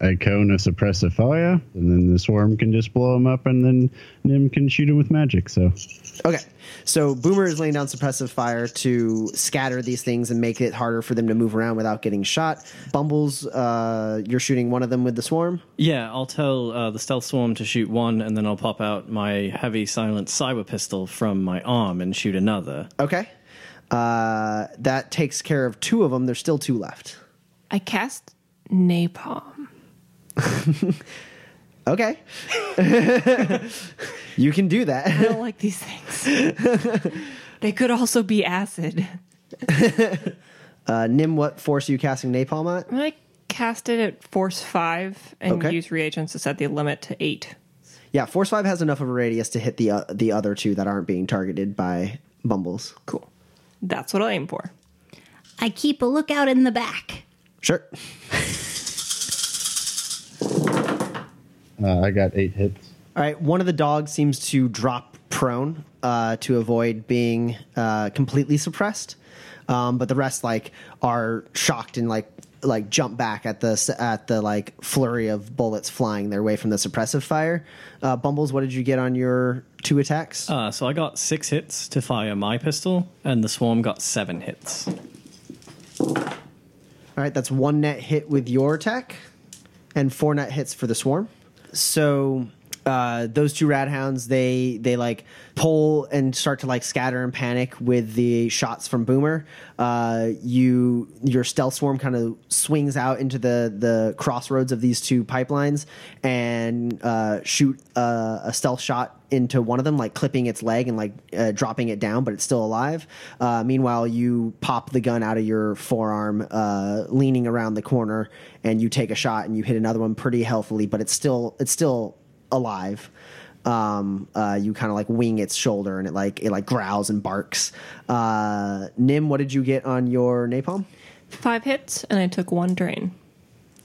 a cone of suppressive fire, and then the swarm can just blow them up, and then Nim can shoot them with magic. So Okay, so Boomer is laying down suppressive fire to scatter these things and make it harder for them to move around without getting shot. Bumbles, uh, you're shooting one of them with the swarm. Yeah, I'll tell uh, the stealth swarm to shoot one, and then I'll pop out my heavy silent cyber pistol from my arm and shoot another. Okay, uh, that takes care of two of them. There's still two left. I cast napalm. Okay, you can do that. I don't like these things. they could also be acid. Uh, Nim, what force are you casting napalm at? I cast it at force five and Okay. use reagents to set the limit to eight. Yeah, force five has enough of a radius to hit the uh, the other two that aren't being targeted by Bumbles. Cool. That's what I'll aim for. I keep a lookout in the back. Sure. Uh, I got eight hits. All right, one of the dogs seems to drop prone uh, to avoid being uh, completely suppressed, um, but the rest like are shocked and like like jump back at the at the like flurry of bullets flying their way from the suppressive fire. Uh, Bumbles, what did you get on your two attacks? Uh, so I got six hits to fire my pistol, and the swarm got seven hits. All right, that's one net hit with your attack, and four net hits for the swarm. So uh, those two rad hounds, they they like pull and start to like scatter and panic with the shots from Boomer. Uh, you your stealth swarm kind of swings out into the the crossroads of these two pipelines and uh, shoot a, a stealth shot into one of them, like clipping its leg and like uh, dropping it down, but it's still alive. Uh, meanwhile, you pop the gun out of your forearm, uh, leaning around the corner, and you take a shot and you hit another one pretty healthily, but it's still it's still alive. Um, uh, you kind of like wing its shoulder and it like it like growls and barks. Uh, Nim, what did you get on your napalm? Five hits, and I took one drain.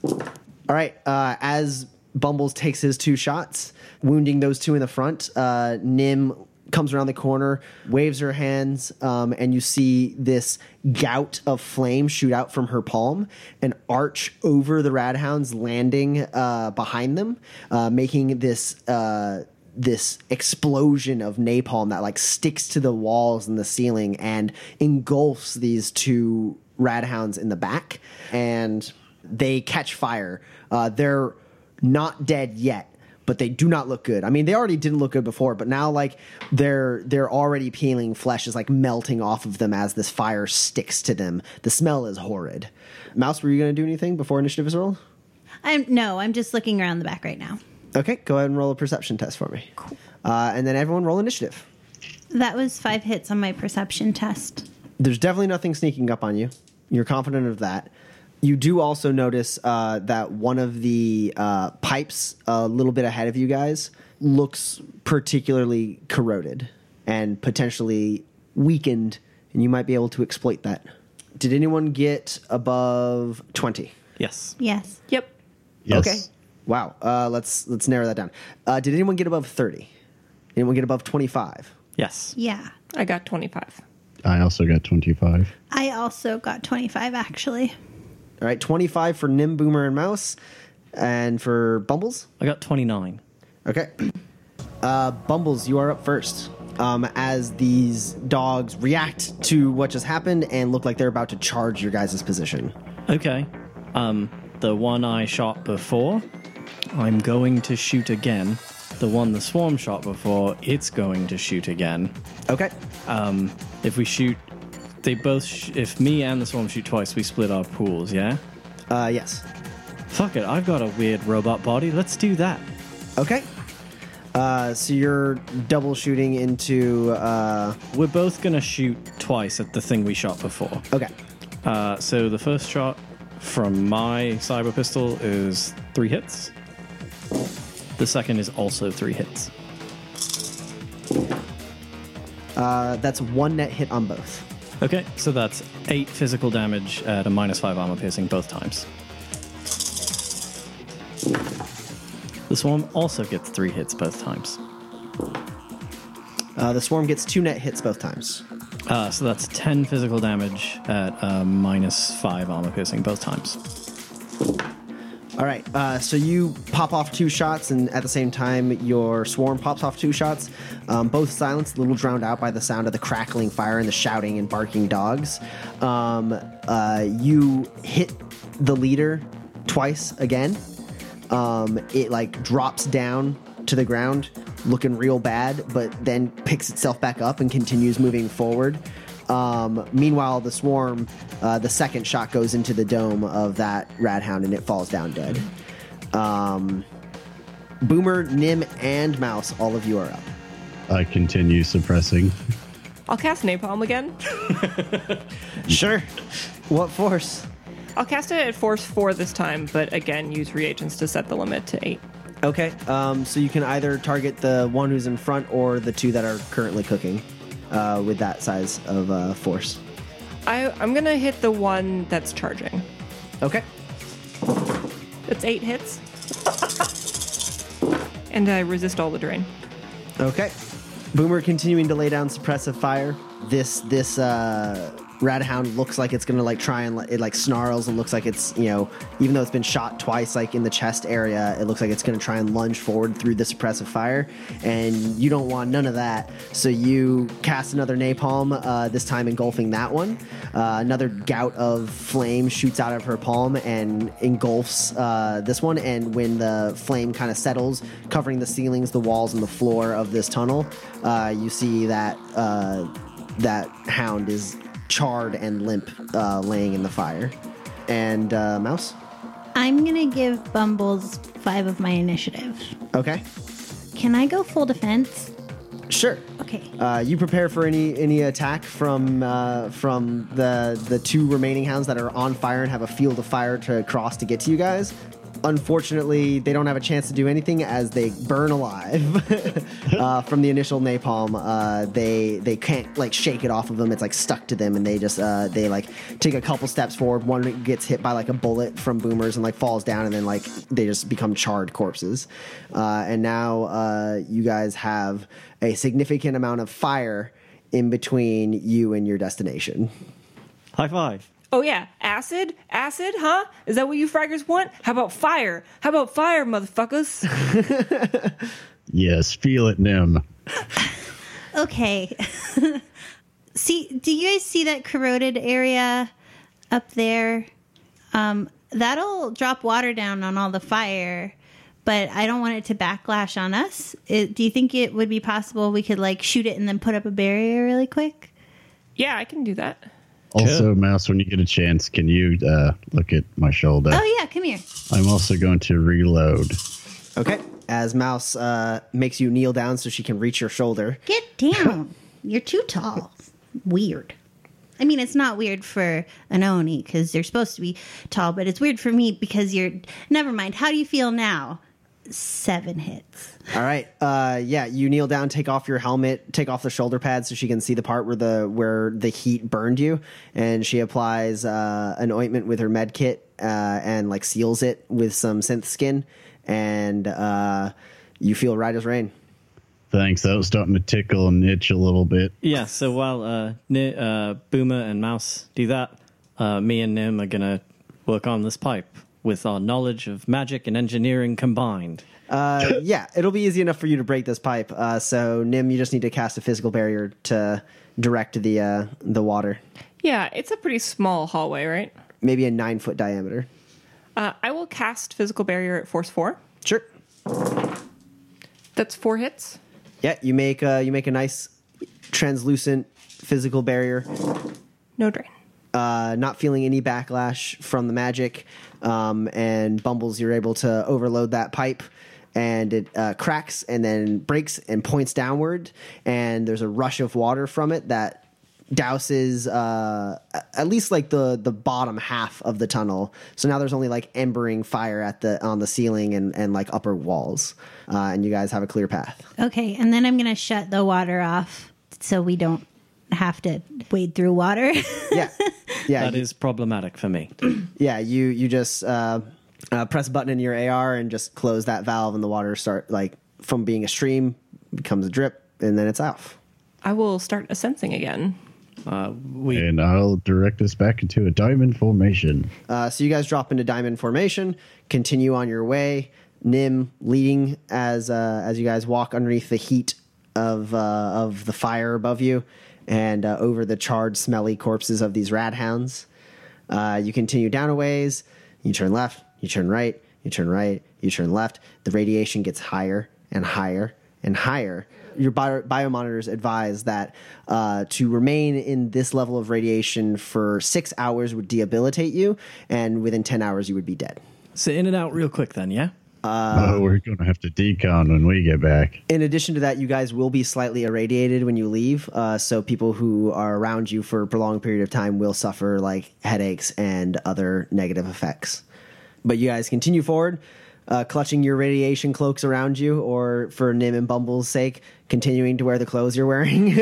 All right. Uh, as Bumbles takes his two shots, wounding those two in the front, uh, Nim comes around the corner, waves her hands, um, and you see this gout of flame shoot out from her palm and arch over the radhounds, landing uh, behind them, uh, making this. Uh, this explosion of napalm that like sticks to the walls and the ceiling and engulfs these two radhounds in the back and they catch fire uh, they're not dead yet but they do not look good i mean they already didn't look good before but now like they're they're already peeling flesh is like melting off of them as this fire sticks to them the smell is horrid mouse were you going to do anything before initiative is rolled I'm no, I'm just looking around the back right now. okay go ahead and roll a perception test for me uh, and then everyone roll initiative That was five hits on my perception test. there's definitely nothing sneaking up on you. You're confident of that. You do also notice uh, that one of the uh, pipes a little bit ahead of you guys looks particularly corroded and potentially weakened, and you might be able to exploit that. Did anyone get above 20? Yes. Yes. Yep. Yes. Okay. Wow. Uh, let's let's narrow that down. Uh, did anyone get above 30? Anyone get above 25? Yes. Yeah. I got 25. I also got 25. I also got 25 actually. All right, 25 for Nim, Boomer, and Mouse. And for Bumbles? I got 29. Okay. Uh, Bumbles, you are up first. Um, as these dogs react to what just happened and look like they're about to charge your guys' position. Okay. Um, the one I shot before, I'm going to shoot again. The one the swarm shot before, it's going to shoot again. Okay. Um, if we shoot, they both. Sh- if me and the swarm shoot twice, we split our pools. Yeah. Uh, yes. Fuck it. I've got a weird robot body. Let's do that. Okay. Uh, so you're double shooting into. Uh, We're both gonna shoot twice at the thing we shot before. okay. Uh, so the first shot from my cyber pistol is three hits. The second is also three hits. Uh, that's one net hit on both. Okay, so that's eight physical damage at a minus five armor piercing both times. The swarm also gets three hits both times. Uh, the swarm gets two net hits both times. Uh, so that's 10 physical damage at uh, minus 5 armor piercing both times. All right. Uh, so you pop off two shots, and at the same time, your swarm pops off two shots. Um, both silenced, a little drowned out by the sound of the crackling fire and the shouting and barking dogs. Um, uh, you hit the leader twice again. Um, it like drops down to the ground, looking real bad, but then picks itself back up and continues moving forward. Um, meanwhile, the swarm, uh, the second shot goes into the dome of that rad hound and it falls down dead. Um, Boomer, Nim, and Mouse, all of you are up. I continue suppressing. I'll cast Napalm again. Sure. What force? I'll cast it at force four this time, but again, use reagents to set the limit to eight. Okay. Um, so you can either target the one who's in front or the two that are currently cooking uh, with that size of uh, force. I, I'm gonna hit the one that's charging. Okay. It's eight hits. and I resist all the drain. Okay. Boomer continuing to lay down suppressive fire. This this uh Radhound looks like it's gonna like try and it like snarls and looks like it's you know even though it's been shot twice like in the chest area it looks like it's gonna try and lunge forward through the suppressive fire. And you don't want none of that. So you cast another napalm uh, this time engulfing that one. Uh, another gout of flame shoots out of her palm and engulfs uh, this one. And when the flame kind of settles covering the ceilings the walls and the floor of this tunnel uh, you see that uh, that hound is charred and limp, uh, laying in the fire. And uh, Mouse. I'm gonna give Bumbles five of my initiative. Okay, Can I go full defense? sure. Okay. Uh, you prepare for any any attack from uh, from the the two remaining hounds that are on fire and have a field of fire to cross to get to you guys. Unfortunately, they don't have a chance to do anything as they burn alive uh, from the initial napalm. Uh, they they can't like shake it off of them. It's like stuck to them, and they just uh, they like take a couple steps forward. One gets hit by like a bullet from boomers and like falls down, and then like they just become charred corpses. Uh, and now uh, you guys have a significant amount of fire in between you and your destination. High five. Oh yeah, acid? Acid, huh? Is that what you fraggers want? How about fire? How about fire, motherfuckers? Yes, feel it, Nim. Okay. see, do you guys see that corroded area up there? Um, that'll drop water down on all the fire, but I don't want it to backlash on us. It, do you think it would be possible we could like shoot it and then put up a barrier really quick? yeah, I can do that. Also, Mouse, when you get a chance, can you uh, look at my shoulder? Oh yeah, come here. I'm also going to reload. Okay. As Mouse uh, makes you kneel down so she can reach your shoulder. Get down. You're too tall. Weird. I mean, it's not weird for an Oni because they're supposed to be tall, but it's weird for me because you're. Never mind. How do you feel now? Seven hits. All right. Uh, yeah, you kneel down, take off your helmet, take off the shoulder pads so she can see the part where the where the heat burned you, and she applies uh, an ointment with her med kit uh, and like seals it with some synth skin, and uh, you feel right as rain. Thanks. That was starting to tickle and itch a little bit. Yeah, so while uh, Ni- uh, Boomer and Mouse do that, uh, me and Nim are going to work on this pipe with our knowledge of magic and engineering combined. Uh, yeah, it'll be easy enough for you to break this pipe. Uh, so Nim, you just need to cast a physical barrier to direct the uh, the water. Yeah, it's a pretty small hallway, right? Maybe a nine foot diameter. Uh, I will cast physical barrier at force four. Sure. That's four hits. Yeah, you make uh, you make a nice translucent physical barrier. No drain. Uh, not feeling any backlash from the magic, um, and Bumbles, you're able to overload that pipe, and it uh, cracks and then breaks and points downward, and there's a rush of water from it that douses uh, at least like the the bottom half of the tunnel. So now there's only like embering fire at the on the ceiling and and like upper walls, uh, and you guys have a clear path. Okay, and then I'm to shut the water off so we don't have to wade through water. Yeah, yeah. That is problematic for me. Yeah, you you just uh, uh, press a button in your AR and just close that valve, and the water start like from being a stream becomes a drip, and then it's off. I will start assensing again. Uh, we And I'll direct us back into a diamond formation. Uh, so you guys drop into diamond formation, continue on your way. Nim leading as uh, as you guys walk underneath the heat of uh, of the fire above you, and uh, over the charred, smelly corpses of these radhounds. Uh, you continue down a ways. You turn left. You turn right. You turn right. You turn left. The radiation gets higher and higher and higher. Your bio- biomonitors advise that uh, to remain in this level of radiation for six hours would debilitate you, and within 10 hours, you would be dead. So, in and out real quick then, yeah? Oh, we're going to have to decon when we get back. In addition to that, you guys will be slightly irradiated when you leave. Uh, so people who are around you for a prolonged period of time will suffer like headaches and other negative effects. But you guys continue forward, uh, clutching your radiation cloaks around you, or for Nim and Bumble's sake, continuing to wear the clothes you're wearing.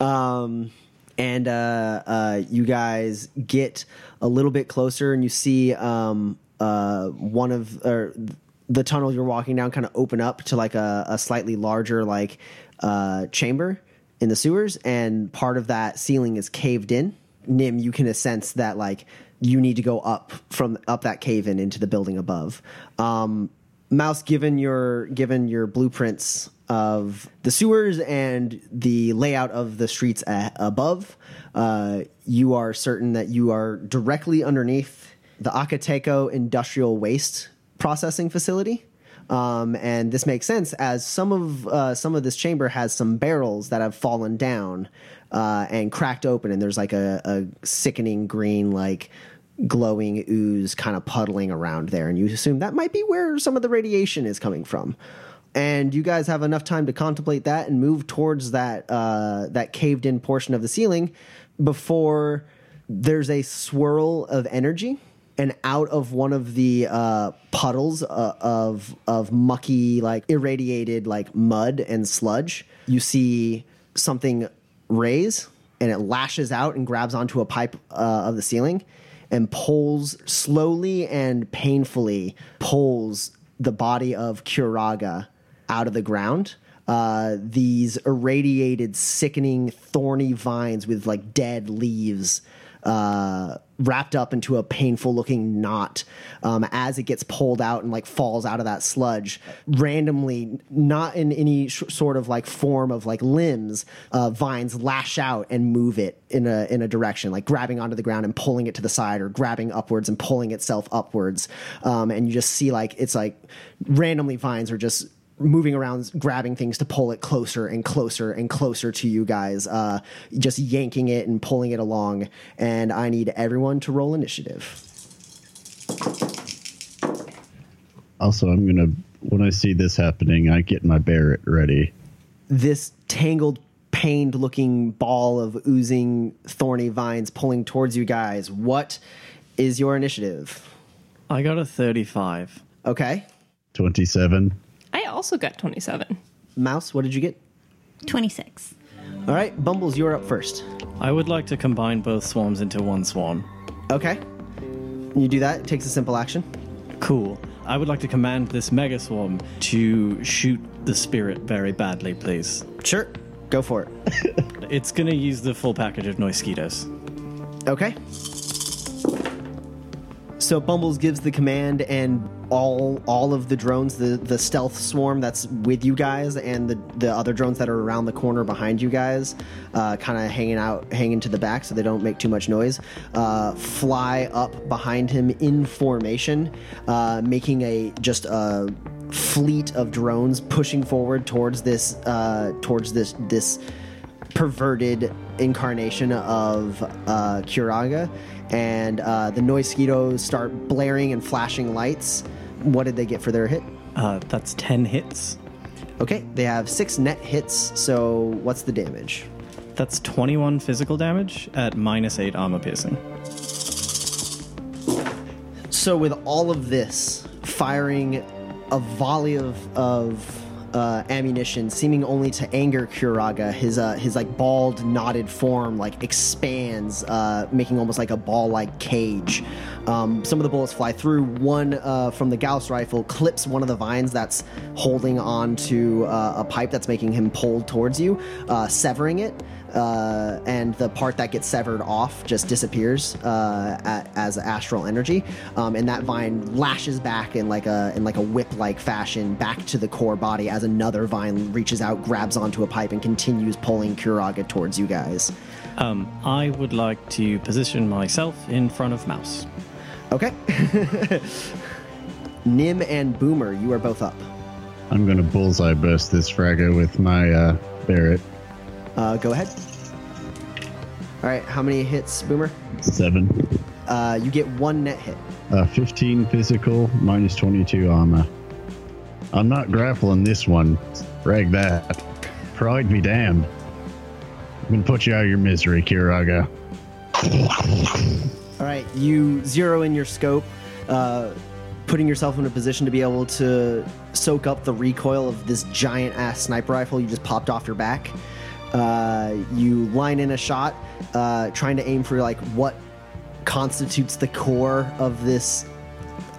um, and uh, uh, you guys get a little bit closer, and you see um, uh, one of or the tunnel you're walking down kind of open up to like a, a slightly larger like uh, chamber in the sewers, and part of that ceiling is caved in. Nim, you can sense that like you need to go up from up that cave in into the building above. Um, Mouse, given your given your blueprints of the sewers and the layout of the streets a- above, uh, you are certain that you are directly underneath the Akateco Industrial Waste Processing Facility. Um, and this makes sense as some of uh, some of this chamber has some barrels that have fallen down uh, and cracked open, and there's like a, a sickening green, like glowing ooze kind of puddling around there, and you assume that might be where some of the radiation is coming from. And you guys have enough time to contemplate that and move towards that uh, that caved in portion of the ceiling before there's a swirl of energy and out of one of the uh, puddles uh, of of mucky like irradiated like mud and sludge you see something raise and it lashes out and grabs onto a pipe uh, of the ceiling and pulls slowly and painfully pulls the body of Kuraga out of the ground. Uh, these irradiated, sickening, thorny vines with like dead leaves uh, wrapped up into a painful looking knot um, as it gets pulled out and like falls out of that sludge randomly not in any sh- sort of like form of like limbs uh, vines lash out and move it in a in a direction like grabbing onto the ground and pulling it to the side or grabbing upwards and pulling itself upwards. Um, and you just see like it's like randomly vines are just moving around, grabbing things to pull it closer and closer and closer to you guys, uh, just yanking it and pulling it along. And I need everyone to roll initiative. Also, I'm going to, when I see this happening, I get my Barrett ready. This tangled, pained looking ball of oozing, thorny vines pulling towards you guys. What is your initiative? I got a 35. Okay. 27. I also got 27. Mouse, what did you get? 26. All right, Bumbles, you're up first. I would like to combine both swarms into one swarm. Okay. You do that, it takes a simple action. Cool. I would like to command this mega swarm to shoot the spirit very badly, please. Sure, go for it. It's going to use the full package of Noiskitos. Okay. So Bumbles gives the command, and all all of the drones, the the stealth swarm that's with you guys, and the the other drones that are around the corner behind you guys, uh, kind of hanging out, hanging to the back so they don't make too much noise. Uh, fly up behind him in formation, uh, making a just a fleet of drones pushing forward towards this uh, towards this this perverted incarnation of uh, Kuraga, and uh, the Noisquitos start blaring and flashing lights. What did they get for their hit? Uh, that's 10 hits. Okay, they have six net hits. So what's the damage? That's 21 physical damage at minus 8 armor piercing. So with all of this, firing a volley of of uh, ammunition, seeming only to anger Kuraga, his uh, his like bald, knotted form like expands, uh, making almost like a ball-like cage. Um, some of the bullets fly through. One uh, from the Gauss rifle clips one of the vines that's holding on to uh, a pipe that's making him pulled towards you, uh, severing it uh, and the part that gets severed off just disappears uh, a- as astral energy, um, and that vine lashes back in like a in like a whip-like fashion back to the core body as another vine reaches out, grabs onto a pipe, and continues pulling Kuraga towards you guys. Um, I would like to position myself in front of Mouse. Okay. Nim and Boomer, you are both up. I'm gonna bullseye burst this fragger with my uh, Barrett. Uh, go ahead. All right, how many hits, Boomer? Seven. Uh, you get one net hit. Uh, 15 physical, minus 22 armor. I'm not grappling this one. Rag that. Pride be damned. I'm gonna put you out of your misery, Kiraga. All right, you zero in your scope, uh, putting yourself in a position to be able to soak up the recoil of this giant ass sniper rifle you just popped off your back. Uh, you line in a shot, uh, trying to aim for like what constitutes the core of this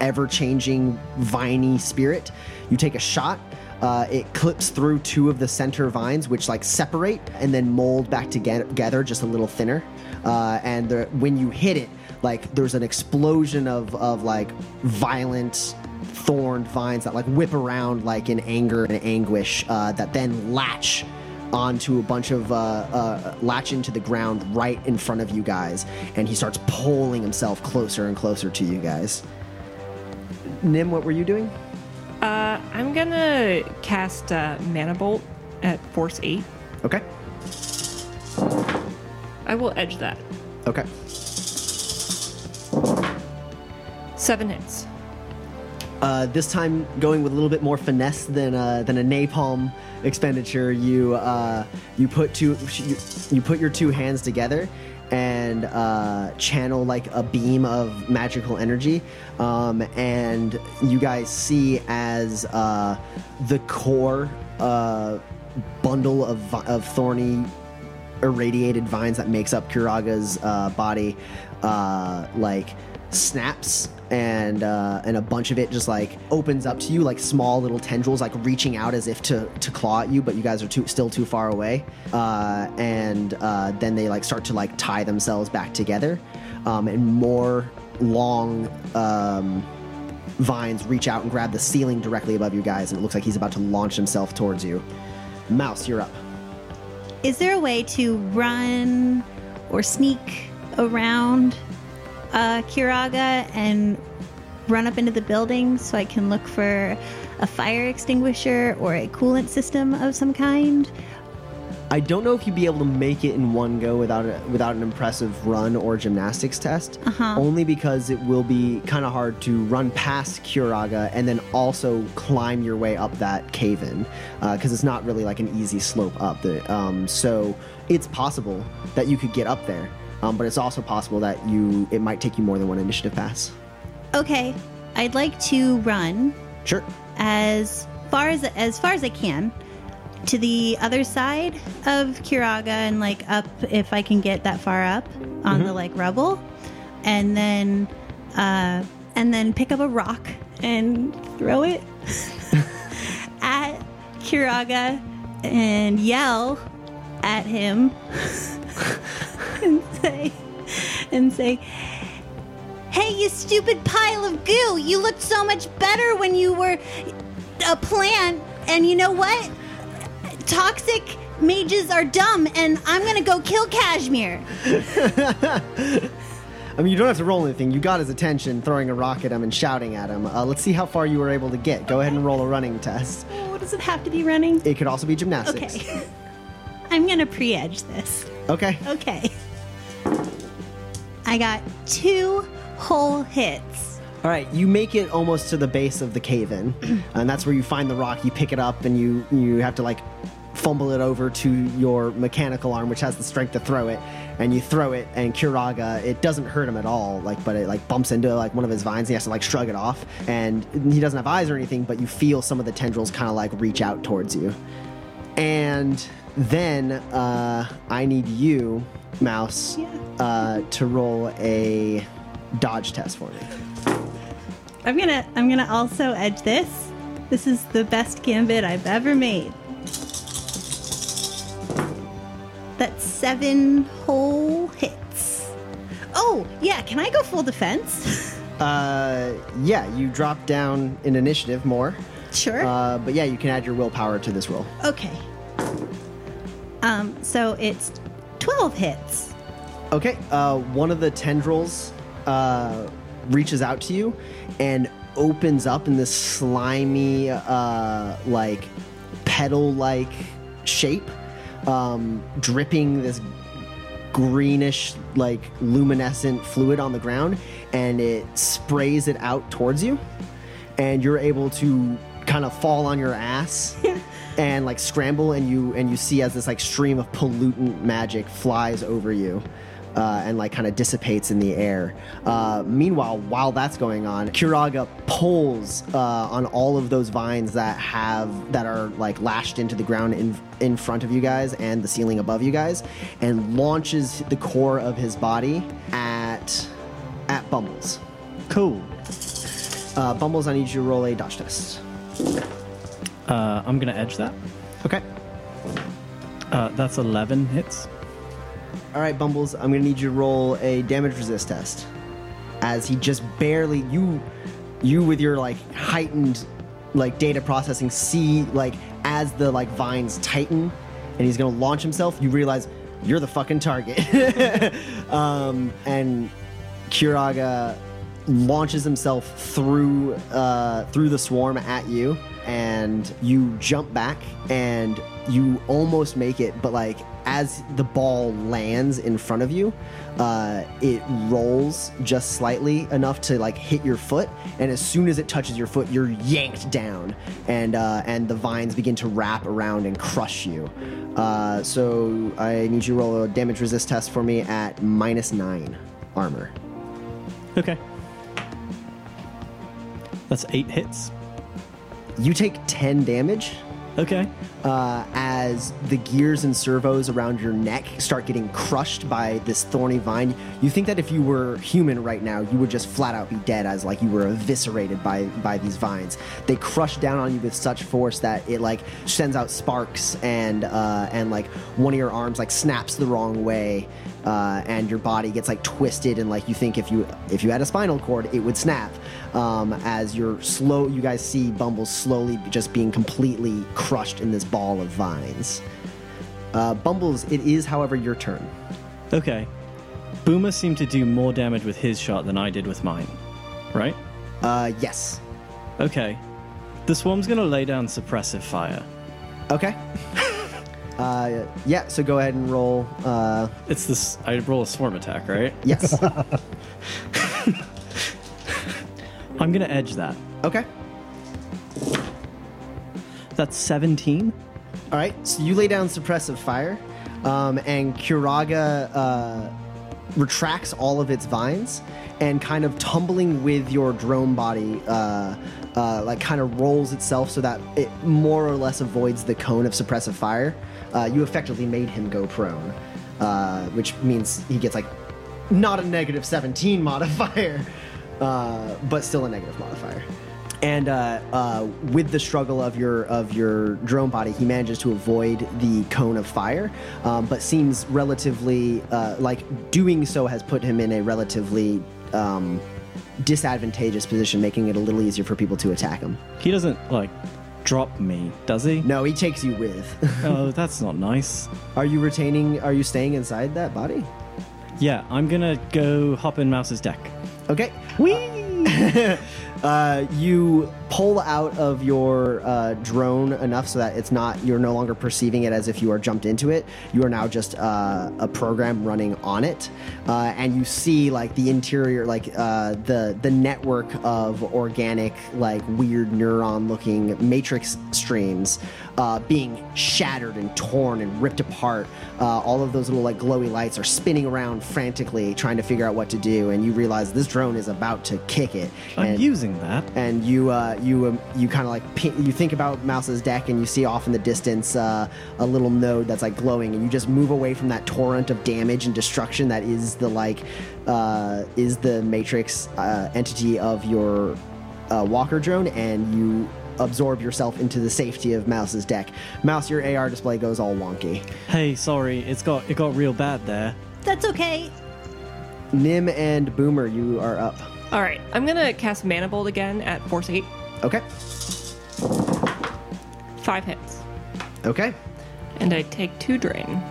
ever changing viney spirit. You take a shot. Uh, it clips through two of the center vines, which like separate and then mold back together, just a little thinner. Uh, and the, when you hit it, like there's an explosion of of like violent thorned vines that like whip around like in anger and anguish uh, that then latch onto a bunch of uh, uh, latch into the ground right in front of you guys, and he starts pulling himself closer and closer to you guys. Nim, what were you doing? Uh, I'm gonna cast uh, Mana Bolt at Force 8. Okay. I will edge that. Okay. Seven hits. Uh, this time, going with a little bit more finesse than uh, than a napalm expenditure, you uh, you put two you, you put your two hands together and uh, channel like a beam of magical energy, um, and you guys see as uh, the core uh, bundle of of thorny irradiated vines that makes up Kuraga's uh, body, uh, like snaps and uh, and a bunch of it just like opens up to you like small little tendrils like reaching out as if to to claw at you but you guys are too still too far away. Uh, and uh, then they like start to like tie themselves back together. Um, and more long um, vines reach out and grab the ceiling directly above you guys and it looks like he's about to launch himself towards you. Mouse you're up. Is there a way to run or sneak around uh, Kiraga and run up into the building so I can look for a fire extinguisher or a coolant system of some kind? I don't know if you'd be able to make it in one go without a, without an impressive run or gymnastics test. Uh-huh. Only because it will be kind of hard to run past Kuraga and then also climb your way up that cave in because it's not really like an easy slope up. The, um, so it's possible that you could get up there, um, but it's also possible that you it might take you more than one initiative pass. Okay, I'd like to run Sure. as far as as far as I can to the other side of Kiraga and like up if I can get that far up on the like rubble, and then uh, and then pick up a rock and throw it at Kiraga and yell at him and say and say, Hey, you stupid pile of goo! You looked so much better when you were a plant, and you know what? Toxic mages are dumb, and I'm gonna go kill Kashmir. I mean, you don't have to roll anything. You got his attention, throwing a rock at him and shouting at him. Uh, let's see how far you were able to get. Go ahead and roll a running test. Oh, what does it have to be running? It could also be gymnastics. Okay. I'm gonna pre edge this. Okay. Okay. I got two whole hits. All right, you make it almost to the base of the cave in, and that's where you find the rock. You pick it up, and you you have to like fumble it over to your mechanical arm, which has the strength to throw it, and you throw it. And Kuraga, it doesn't hurt him at all, like, but it like bumps into like one of his vines. And he has to like shrug it off, and he doesn't have eyes or anything, but you feel some of the tendrils kind of like reach out towards you. And then uh, I need you, Mouse, Yeah. uh, to roll a dodge test for me. I'm gonna I'm gonna also edge this. This is the best gambit I've ever made. That's seven whole hits. Oh, yeah, can I go full defense? Uh, yeah, you drop down in initiative more. sure. Uh, but yeah, you can add your willpower to this roll. okay. Um, so it's 12 hits. Okay, uh, one of the tendrils uh, reaches out to you and opens up in this slimy, uh, like petal-like shape, um, dripping this greenish, like luminescent fluid on the ground, and it sprays it out towards you, and you're able to kind of fall on your ass and like scramble, and you and you see as this like stream of pollutant magic flies over you. Uh, and like kind of dissipates in the air. Uh, meanwhile, while that's going on, Kiraga pulls uh, on all of those vines that have that are like lashed into the ground in in front of you guys and the ceiling above you guys, and launches the core of his body at at Bumbles. Cool. Uh, Bumbles, I need you to roll a dodge test. Uh, I'm gonna edge that. Okay. Uh, that's 11 hits. All right, Bumbles, I'm gonna need you to roll a damage resist test. As he just barely you you with your like heightened like data processing see like as the like vines tighten and he's gonna launch himself, you realize you're the fucking target. um, and Kuraga launches himself through uh, through the swarm at you, and you jump back, and you almost make it, but like as the ball lands in front of you, uh, it rolls just slightly enough to like hit your foot, and as soon as it touches your foot, you're yanked down, and uh, and the vines begin to wrap around and crush you. Uh, so I need you to roll a damage resist test for me at minus nine armor. Okay. That's eight hits. You take 10 damage Okay. Uh, as the gears and servos around your neck start getting crushed by this thorny vine. You think that if you were human right now, you would just flat out be dead as like you were eviscerated by by these vines. They crush down on you with such force that it like sends out sparks and uh, and like one of your arms like snaps the wrong way. Uh, and your body gets like twisted and like you think if you if you had a spinal cord it would snap um, as you're slow you guys see bumble slowly just being completely crushed in this ball of vines uh, bumbles it is however your turn Okay. Boomer seemed to do more damage with his shot than I did with mine. Right? uh, yes Okay. The swarm's gonna lay down suppressive fire. okay uh, yeah so go ahead and roll uh, It's this. I roll a swarm attack, right? yes I'm gonna edge that. okay That's 17. All right, so you lay down suppressive fire, um, and Kuraga uh, retracts all of its vines and kind of tumbling with your drone body, uh, uh, like kind of rolls itself so that it more or less avoids the cone of suppressive fire. Uh, you effectively made him go prone, uh, which means he gets like not a negative 17 modifier, uh, but still a negative modifier. And uh, uh, with the struggle of your of your drone body, he manages to avoid the cone of fire, um, but seems relatively uh, like doing so has put him in a relatively um, disadvantageous position, making it a little easier for people to attack him. He doesn't like drop me, does he? No, he takes you with. Oh, that's not nice. are you retaining? Are you staying inside that body? Yeah, I'm gonna go hop in Mouse's deck. Okay. uh, you pull out of your uh, drone enough so that it's not you're no longer perceiving it as if you are jumped into it. You are now just uh, a program running on it, uh, and you see like the interior, like uh, the the network of organic, like weird neuron-looking matrix streams uh, being shattered and torn and ripped apart. Uh, all of those little like glowy lights are spinning around frantically, trying to figure out what to do. And you realize this drone is about to kick it. I'm and, using that. and you uh, you um, you kind of like pi- you think about Mouse's deck, and you see off in the distance uh, a little node that's like glowing, and you just move away from that torrent of damage and destruction that is the like uh, is the matrix uh, entity of your uh, walker drone, and you absorb yourself into the safety of Mouse's deck. Mouse, your AR display goes all wonky. Hey, sorry, it's got it got real bad there. That's okay. Nim and Boomer, you are up. All right, I'm gonna cast Mana Bolt again at Force 8. Okay. Five hits. Okay. And I take two drain.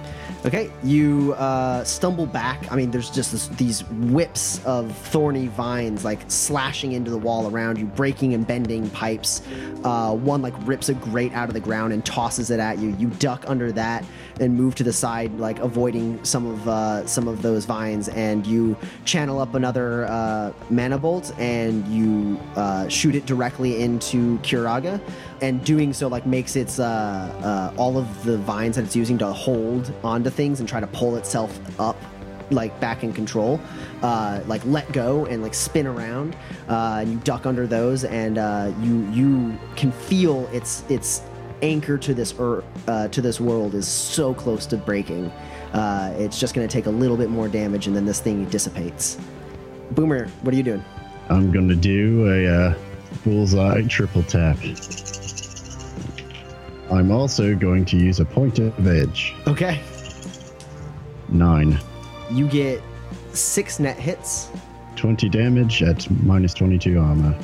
Okay, you uh, stumble back. I mean, there's just this, these whips of thorny vines like slashing into the wall around you, breaking and bending pipes. Uh, one like rips a grate out of the ground and tosses it at you. You duck under that and move to the side, like avoiding some of uh, some of those vines. And you channel up another uh, mana bolt and you uh, shoot it directly into Kuraga. And doing so like makes its uh, uh, all of the vines that it's using to hold onto things and try to pull itself up like back in control. Uh, like let go and like spin around uh, and you duck under those and uh, you you can feel its its anchor to this er, to this world is so close to breaking. It's just going to take a little bit more damage and then this thing dissipates. Boomer what are you doing? I'm gonna do a bullseye triple tap. I'm also going to use a point of edge. okay Nine. you get six net hits 20 damage at minus 22 armor.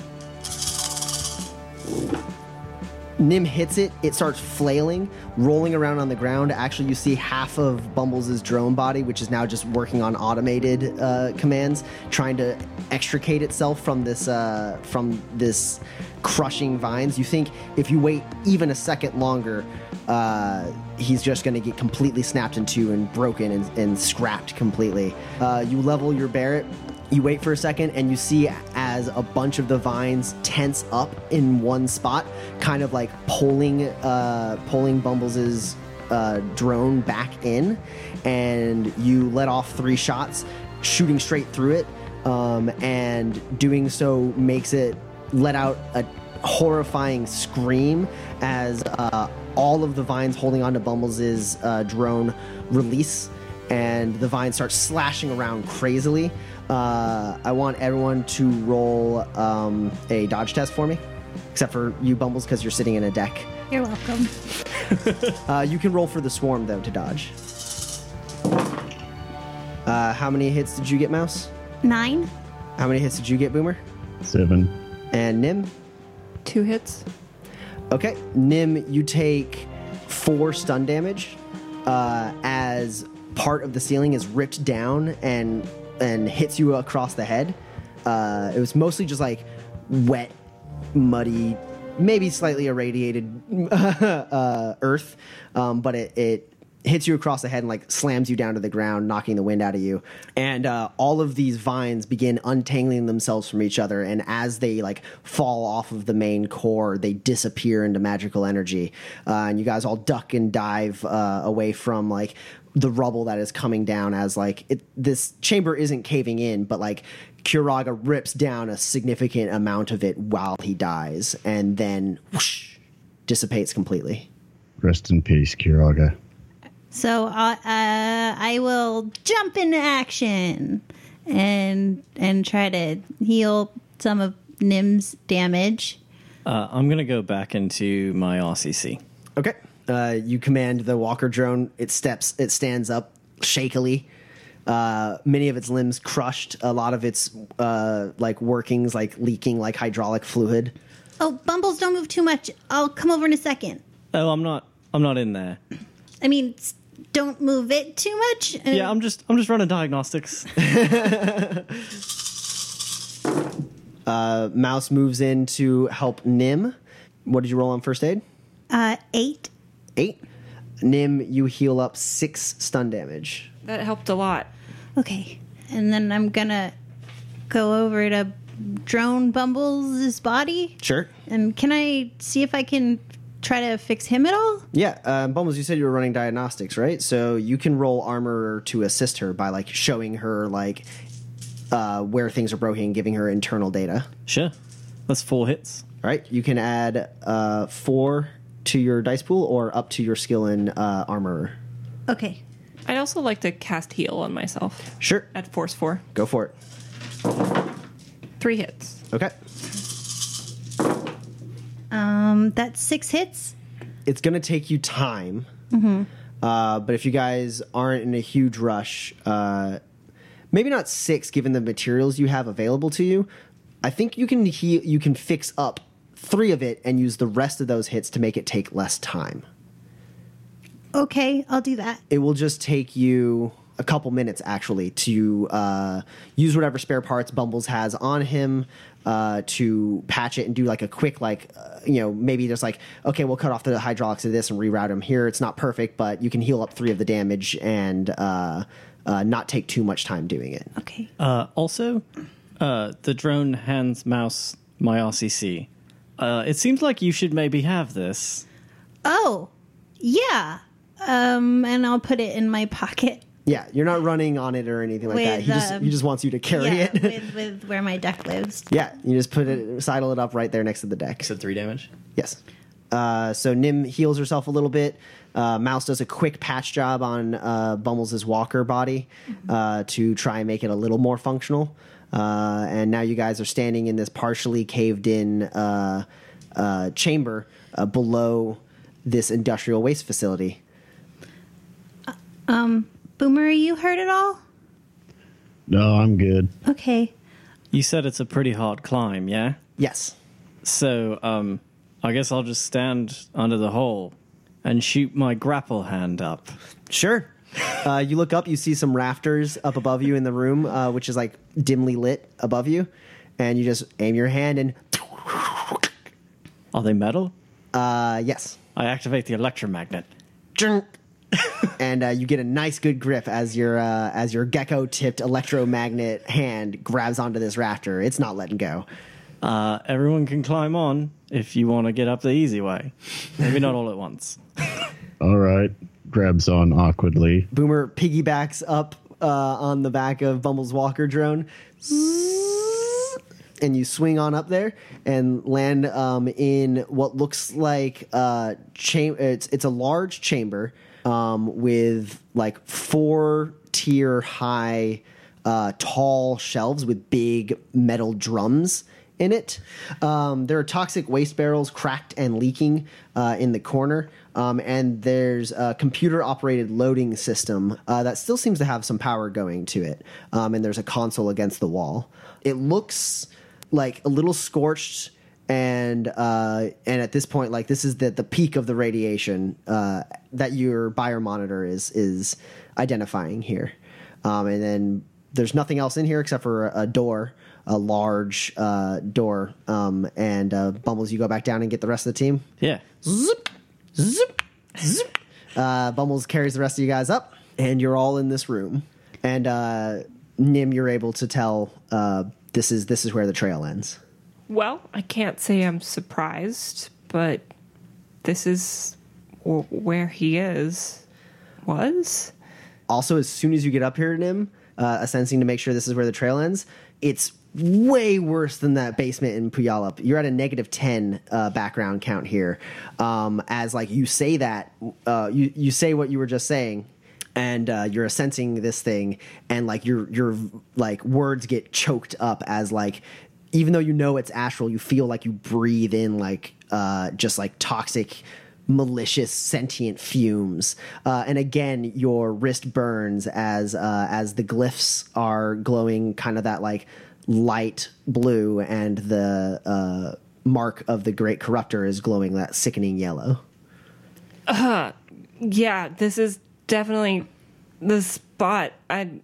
Nim hits it, it starts flailing, rolling around on the ground. Actually, you see half of Bumbles' drone body, which is now just working on automated uh, commands, trying to extricate itself from this uh, from this crushing vines. You think if you wait even a second longer, uh, he's just going to get completely snapped in two and broken and, and scrapped completely. Uh, you level your Barrett. You wait for a second and you see as a bunch of the vines tense up in one spot, kind of like pulling uh, pulling Bumbles' uh, drone back in, and you let off three shots, shooting straight through it, um, and doing so makes it let out a horrifying scream as uh, all of the vines holding onto Bumbles' uh, drone release and the vines start slashing around crazily. Uh, I want everyone to roll um, a dodge test for me, except for you, Bumbles, because you're sitting in a deck. You're welcome. Uh, you can roll for the swarm, though, to dodge. Uh, how many hits did you get, Mouse? Nine. How many hits did you get, Boomer? Seven. And Nim? Two hits. Okay, Nim, you take four stun damage uh, as part of the ceiling is ripped down and and hits you across the head. Uh, it was mostly just like wet, muddy, maybe slightly irradiated uh, earth, um, but it, it hits you across the head and like slams you down to the ground, knocking the wind out of you. And uh, all of these vines begin untangling themselves from each other, and as they like fall off of the main core, they disappear into magical energy. Uh, and you guys all duck and dive uh, away from like the rubble that is coming down as like it, this chamber isn't caving in, but like Kuraga rips down a significant amount of it while he dies, and then whoosh, dissipates completely. Rest in peace, Kiraga. So uh, uh, I will jump into action and and try to heal some of Nim's damage. Uh, I'm gonna go back into my RCC. Okay. Uh, you command the walker drone. It steps. It stands up shakily, Uh, many of its limbs crushed. A lot of its uh, like workings like leaking like hydraulic fluid. Oh, Bumbles, don't move too much. I'll come over in a second. Oh, I'm not. I'm not in there. I mean, s- don't move it too much. Uh, Yeah, I'm just. I'm just running diagnostics. Uh, Mouse moves in to help Nim. What did you roll on first aid? uh, eight. Eight. Nim, you heal up six stun damage. That helped a lot. Okay, and then I'm gonna go over to drone Bumbles' body. Sure. And can I see if I can try to fix him at all? Yeah, um, Bumbles, you said you were running diagnostics, right? So you can roll armor to assist her by like showing her like uh, where things are broken, giving her internal data. sure. That's four hits. Right? You can add uh, four to your dice pool or up to your skill in uh, armor. Okay. I'd also like to cast heal on myself Sure, at force four. go for it. Three hits. Okay. Um, that's six hits. It's going to take you time. Uh, but if you guys aren't in a huge rush, uh, maybe not six, given the materials you have available to you. I think you can heal, you can fix up three of it and use the rest of those hits to make it take less time. Okay, I'll do that. It will just take you a couple minutes actually to uh, use whatever spare parts Bumbles has on him uh, to patch it and do like a quick like uh, you know maybe just like okay we'll cut off the hydraulics of this and reroute him here. It's not perfect, but you can heal up three of the damage and uh, uh, not take too much time doing it. Okay. Uh, also, uh, the drone hands mouse my RCC. Uh, it seems like you should maybe have this. Oh, yeah. Um, and I'll put it in my pocket. Yeah, you're not running on it or anything like With, that. He just um, he just wants you to carry yeah, it. with, with where my deck lives. yeah, you just put it sidle it up right there next to the deck. said three damage. Yes. Uh, so Nim heals herself a little bit. Uh, Mouse does a quick patch job on uh, Bumbles' walker body uh, to try and make it a little more functional. Uh, and now you guys are standing in this partially caved in uh, uh, chamber uh, below this industrial waste facility. Um, Boomer, are you hurt at all? No, I'm good. Okay. You said it's a pretty hard climb, yeah? Yes. So, um, I guess I'll just stand under the hole and shoot my grapple hand up. Sure. Uh, you look up, you see some rafters up above you in the room, uh, which is like dimly lit above you. And you just aim your hand and, Are they metal? uh, yes. I activate the electromagnet. Junk. and uh, you get a nice good grip as your uh, as your gecko tipped electromagnet hand grabs onto this rafter. It's not letting go. Uh, everyone can climb on if you want to get up the easy way. Maybe not all at once. All right. Grabs on awkwardly. Boomer piggybacks up uh, on the back of Bumble's walker drone. And you swing on up there and land um, in what looks like uh, cham- it's it's a large chamber um, with like four tier high uh, tall shelves with big metal drums in it. Um, there are toxic waste barrels cracked and leaking uh, in the corner. Um, and there's a computer operated loading system uh, that still seems to have some power going to it. Um, and there's a console against the wall. It looks like a little scorched. And uh, and at this point, like this is the the peak of the radiation uh, that your biomonitor is is identifying here. Um, and then there's nothing else in here except for a, a door, a large uh, door. Um, and uh, Bumbles, you go back down and get the rest of the team. Yeah. Zip, zip, zip. Uh, Bumbles carries the rest of you guys up, and you're all in this room. And uh, Nim, you're able to tell uh, this is this is where the trail ends. Well, I can't say I'm surprised, but this is w- where he is. Was? Also, as soon as you get up here, Nim, uh, sensing to make sure this is where the trail ends, it's way worse than that basement in Puyallup. You're at a negative ten uh, background count here. Um, as like you say that, uh, you you say what you were just saying, and uh, you're sensing this thing, and like your your like words get choked up as like even though you know it's astral, you feel like you breathe in like uh, just like toxic malicious sentient fumes. Uh, and again, your wrist burns as uh, as the glyphs are glowing, kind of that like light blue, and the uh, mark of the great corruptor is glowing that sickening yellow. Yeah, this is definitely the spot. I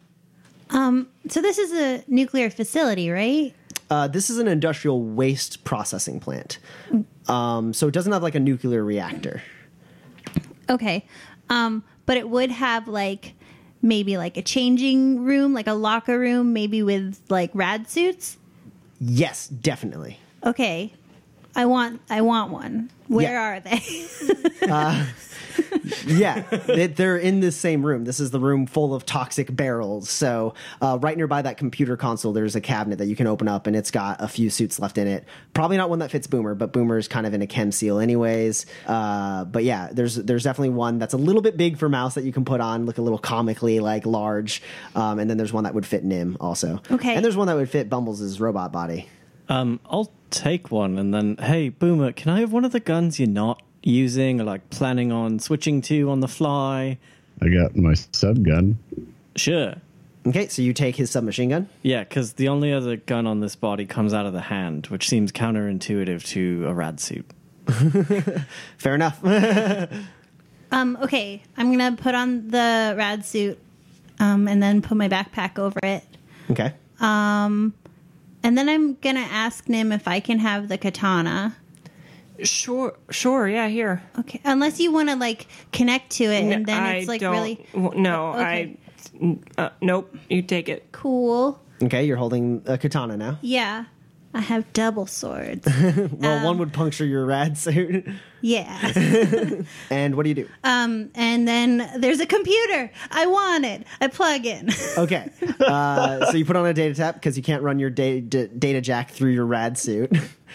So this is a nuclear facility, right? Uh, this is an industrial waste processing plant. Um, so it doesn't have like a nuclear reactor. Okay. Um, but it would have like maybe like a changing room, like a locker room, maybe with like rad suits. Yes, definitely. Okay. I want I want one. Where Yeah. are they? Yeah, they- they're in this same room. This is the room full of toxic barrels. So, uh, right nearby that computer console, there's a cabinet that you can open up, and it's got a few suits left in it. Probably not one that fits Boomer, but Boomer's kind of in a chem seal, anyways. Uh, but yeah, there's there's definitely one that's a little bit big for Mouse that you can put on, look a little comically like large. Um, and then there's one that would fit Nim also. Okay. And there's one that would fit Bumbles' robot body. Um, I'll take one and then, hey, Boomer, can I have one of the guns you're not using or like planning on switching to on the fly? I got my sub gun. Sure. Okay, so you take his submachine gun. Yeah, because the only other gun on this body comes out of the hand, which seems counterintuitive to a rad suit. Fair enough. um, okay. I'm gonna put on the rad suit, um, and then put my backpack over it. okay. And then I'm gonna ask Nim if I can have the katana. sure, sure, yeah, here. Okay. Unless you wanna like connect to it and then I it's like don't- really w- No, Okay. I. Uh, nope, you take it. cool. Okay, you're holding a katana now. Yeah. I have double swords. Well, one would puncture your rad suit. yeah. and what do you do? Um, and then there's a computer. I want it. I plug in. Okay. Uh, so you put on a data tap because you can't run your data, data jack through your rad suit.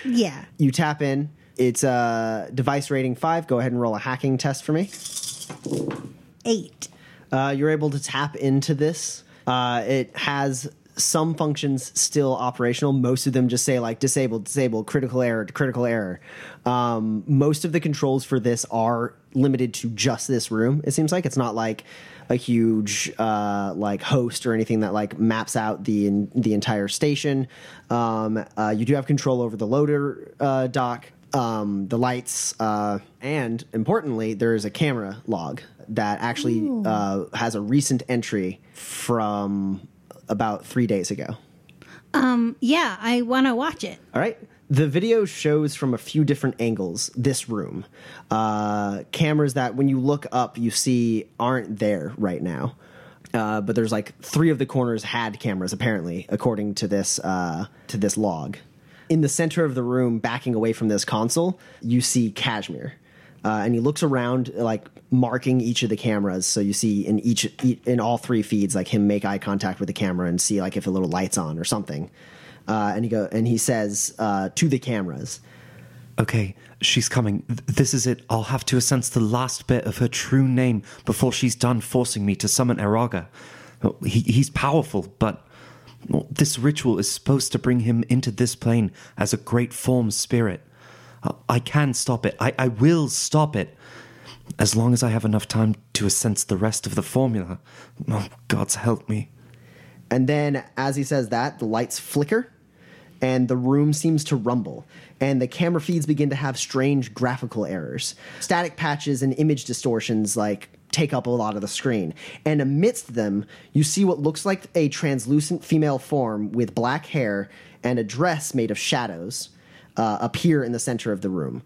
yeah. you tap in. It's uh, device rating five. Go ahead and roll a hacking test for me. Eight. Uh, you're able to tap into this. Uh, it has some functions still operational. Most of them just say like disabled, disabled, critical error, critical error. Um, most of the controls for this are limited to just this room. It seems like it's not like a huge uh, like host or anything that like maps out the the entire station. Um, uh, you do have control over the loader uh, dock um, the lights, uh, and importantly, there is a camera log that actually uh, has a recent entry from about three days ago. Um, Yeah, I want to watch it. All right. The video shows from a few different angles this room. Uh, cameras that, when you look up, you see aren't there right now. Uh, but there's like three of the corners had cameras, apparently, according to this uh, to this log. In the center of the room, backing away from this console, you see Kashmir, uh, and he looks around, like marking each of the cameras. So you see in each in all three feeds, like him make eye contact with the camera and see like if a little light's on or something. Uh, and he go and he says uh, to the cameras, Okay, she's coming. This is it. I'll have to sense the last bit of her true name before she's done forcing me to summon Eraga. Oh, He, he's powerful, but this ritual is supposed to bring him into this plane as a great form spirit. I can stop it. I, I will stop it. As long as I have enough time to sense the rest of the formula. Oh, God's help me. And then, as he says that, the lights flicker and the room seems to rumble. And the camera feeds begin to have strange graphical errors. Static patches and image distortions, like, take up a lot of the screen. And amidst them, you see what looks like a translucent female form with black hair and a dress made of shadows uh, appear in the center of the room.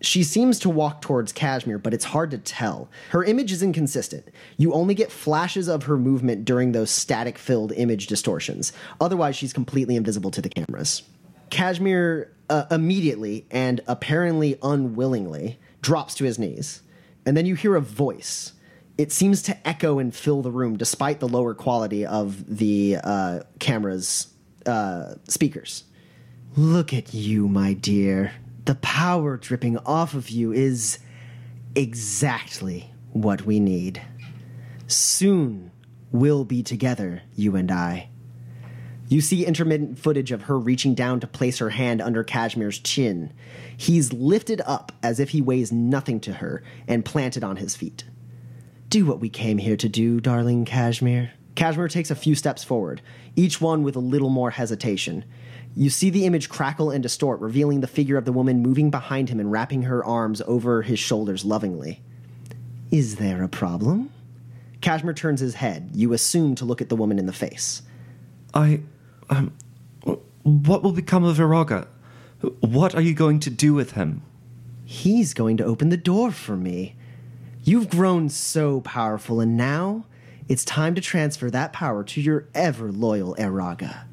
She seems to walk towards Kashmir, but it's hard to tell. Her image is inconsistent. You only get flashes of her movement during those static filled image distortions. Otherwise, she's completely invisible to the cameras. Kashmir uh, immediately and apparently unwillingly drops to his knees. And then you hear a voice. It seems to echo and fill the room despite the lower quality of the uh, camera's uh, speakers. Look at you, my dear. The power dripping off of you is exactly what we need. Soon we'll be together, you and I. You see intermittent footage of her reaching down to place her hand under Kashmir's chin. He's lifted up as if he weighs nothing to her and planted on his feet. Do what we came here to do, darling Kashmir. Kashmir takes a few steps forward, each one with a little more hesitation. You see the image crackle and distort, revealing the figure of the woman moving behind him and wrapping her arms over his shoulders lovingly. Is there a problem? Kashmir turns his head. You assume to look at the woman in the face. I. Um, what will become of Iraga? What are you going to do with him? He's going to open the door for me. You've grown so powerful, and now it's time to transfer that power to your ever loyal Eraga.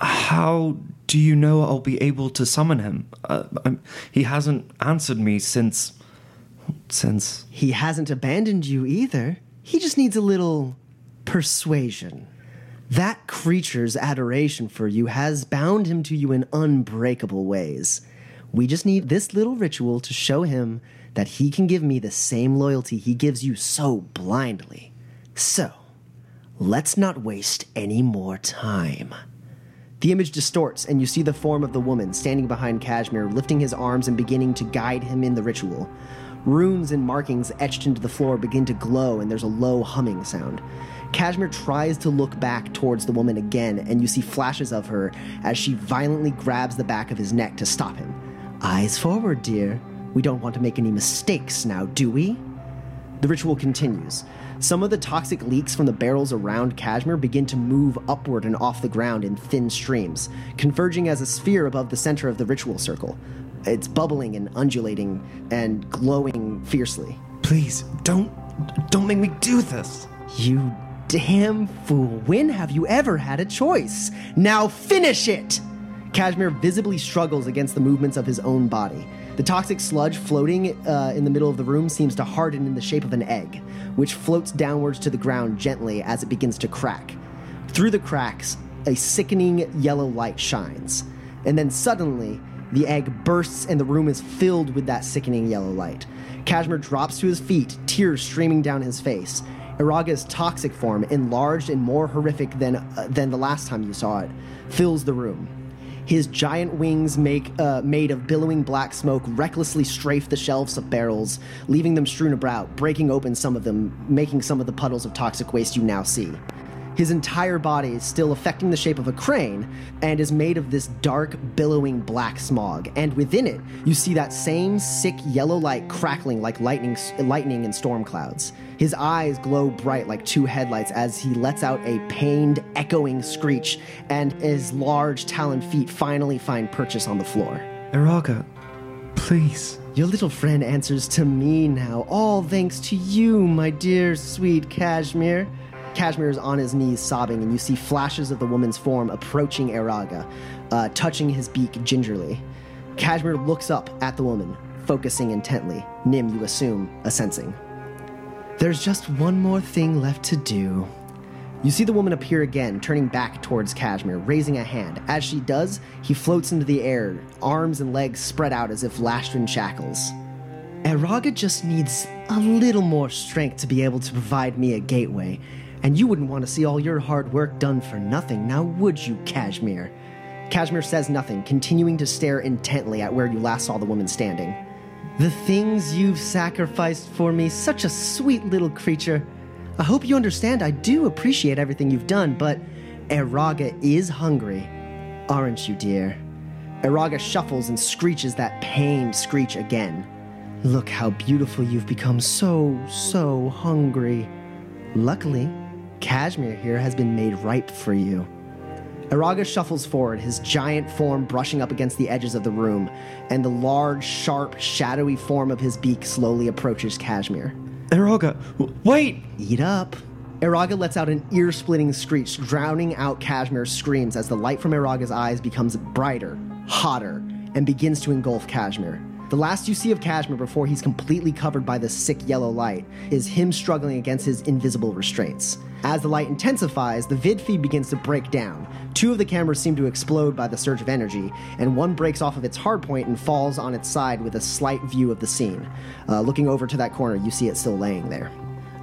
How do you know I'll be able to summon him? Uh, he hasn't answered me since. Since. He hasn't abandoned you either. He just needs a little persuasion. That creature's adoration for you has bound him to you in unbreakable ways. We just need this little ritual to show him that he can give me the same loyalty he gives you so blindly. So, let's not waste any more time. The image distorts, and you see the form of the woman standing behind Kashmir, lifting his arms and beginning to guide him in the ritual. Runes and markings etched into the floor begin to glow, and there's a low humming sound. Kashmir tries to look back towards the woman again, and you see flashes of her as she violently grabs the back of his neck to stop him. Eyes forward, dear. We don't want to make any mistakes now, do we? The ritual continues. Some of the toxic leaks from the barrels around Kashmir begin to move upward and off the ground in thin streams, converging as a sphere above the center of the ritual circle. It's bubbling and undulating and glowing fiercely. Please, don't. Don't make me do this. You damn fool. When have you ever had a choice? Now finish it! Kashmir visibly struggles against the movements of his own body. The toxic sludge floating uh, in the middle of the room seems to harden in the shape of an egg, which floats downwards to the ground gently as it begins to crack. Through the cracks, a sickening yellow light shines. And then suddenly, the egg bursts and the room is filled with that sickening yellow light. Kashmir drops to his feet, tears streaming down his face. Iraga's toxic form, enlarged and more horrific than, uh, than the last time you saw it, fills the room. His giant wings, make, uh, made of billowing black smoke, recklessly strafe the shelves of barrels, leaving them strewn about, breaking open some of them, making some of the puddles of toxic waste you now see. His entire body is still affecting the shape of a crane and is made of this dark, billowing black smog. And within it, you see that same sick yellow light crackling like lightning, lightning in storm clouds. His eyes glow bright like two headlights as he lets out a pained, echoing screech, and his large taloned feet finally find purchase on the floor. Iraga, please. Your little friend answers to me now, all thanks to you, my dear, sweet Kashmir. Kashmir is on his knees sobbing, and you see flashes of the woman's form approaching Eraga, uh, touching his beak gingerly. Kashmir looks up at the woman, focusing intently. Nim, you assume, assensing. There's just one more thing left to do. You see the woman appear again, turning back towards Kashmir, raising a hand. As she does, he floats into the air, arms and legs spread out as if lashed in shackles. Eraga just needs a little more strength to be able to provide me a gateway, and you wouldn't want to see all your hard work done for nothing, now would you, Kashmir? Kashmir says nothing, continuing to stare intently at where you last saw the woman standing. The things you've sacrificed for me, such a sweet little creature. I hope you understand I do appreciate everything you've done, but Eraga is hungry. Aren't you, dear? Eraga shuffles and screeches that pained screech again. Look how beautiful you've become, so, so hungry. Luckily, Kashmir here has been made ripe for you. Araga shuffles forward, his giant form brushing up against the edges of the room, and the large, sharp, shadowy form of his beak slowly approaches Kashmir. Iraga, wait! Eat up. Iraga lets out an ear splitting screech, drowning out Kashmir's screams as the light from Iraga's eyes becomes brighter, hotter, and begins to engulf Kashmir. The last you see of Kashmir before he's completely covered by the sick yellow light is him struggling against his invisible restraints. As the light intensifies, the vid feed begins to break down. Two of the cameras seem to explode by the surge of energy, and one breaks off of its hardpoint and falls on its side with a slight view of the scene. Uh, looking over to that corner, you see it still laying there.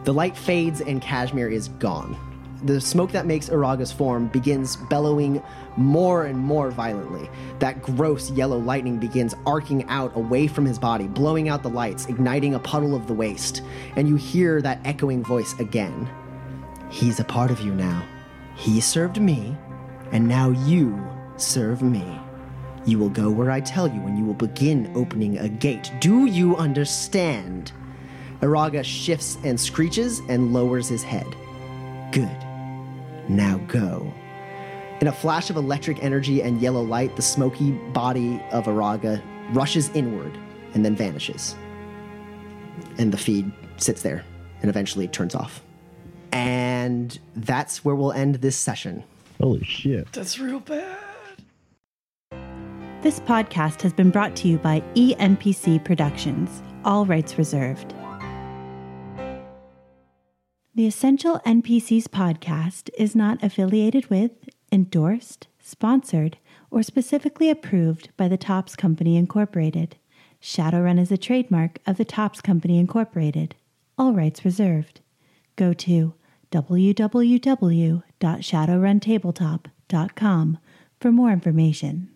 The light fades and Kashmir is gone. the smoke that makes Araga's form begins bellowing more and more violently. That gross yellow lightning begins arcing out away from his body, blowing out the lights, igniting a puddle of the waste. And you hear that echoing voice again. He's a part of you now. He served me, and now you serve me. You will go where I tell you, and you will begin opening a gate. Do you understand? Araga shifts and screeches and lowers his head. Good. Now go. In a flash of electric energy and yellow light, the smoky body of Araga rushes inward and then vanishes. And the feed sits there and eventually turns off. And that's where we'll end this session. Holy shit. That's real bad. This podcast has been brought to you by ENPC Productions, all rights reserved. The Essential NPCs podcast is not affiliated with, endorsed, sponsored, or specifically approved by the Topps Company Incorporated. Shadowrun is a trademark of the Topps Company Incorporated. All rights reserved. Go to www.shadowruntabletop.com for more information.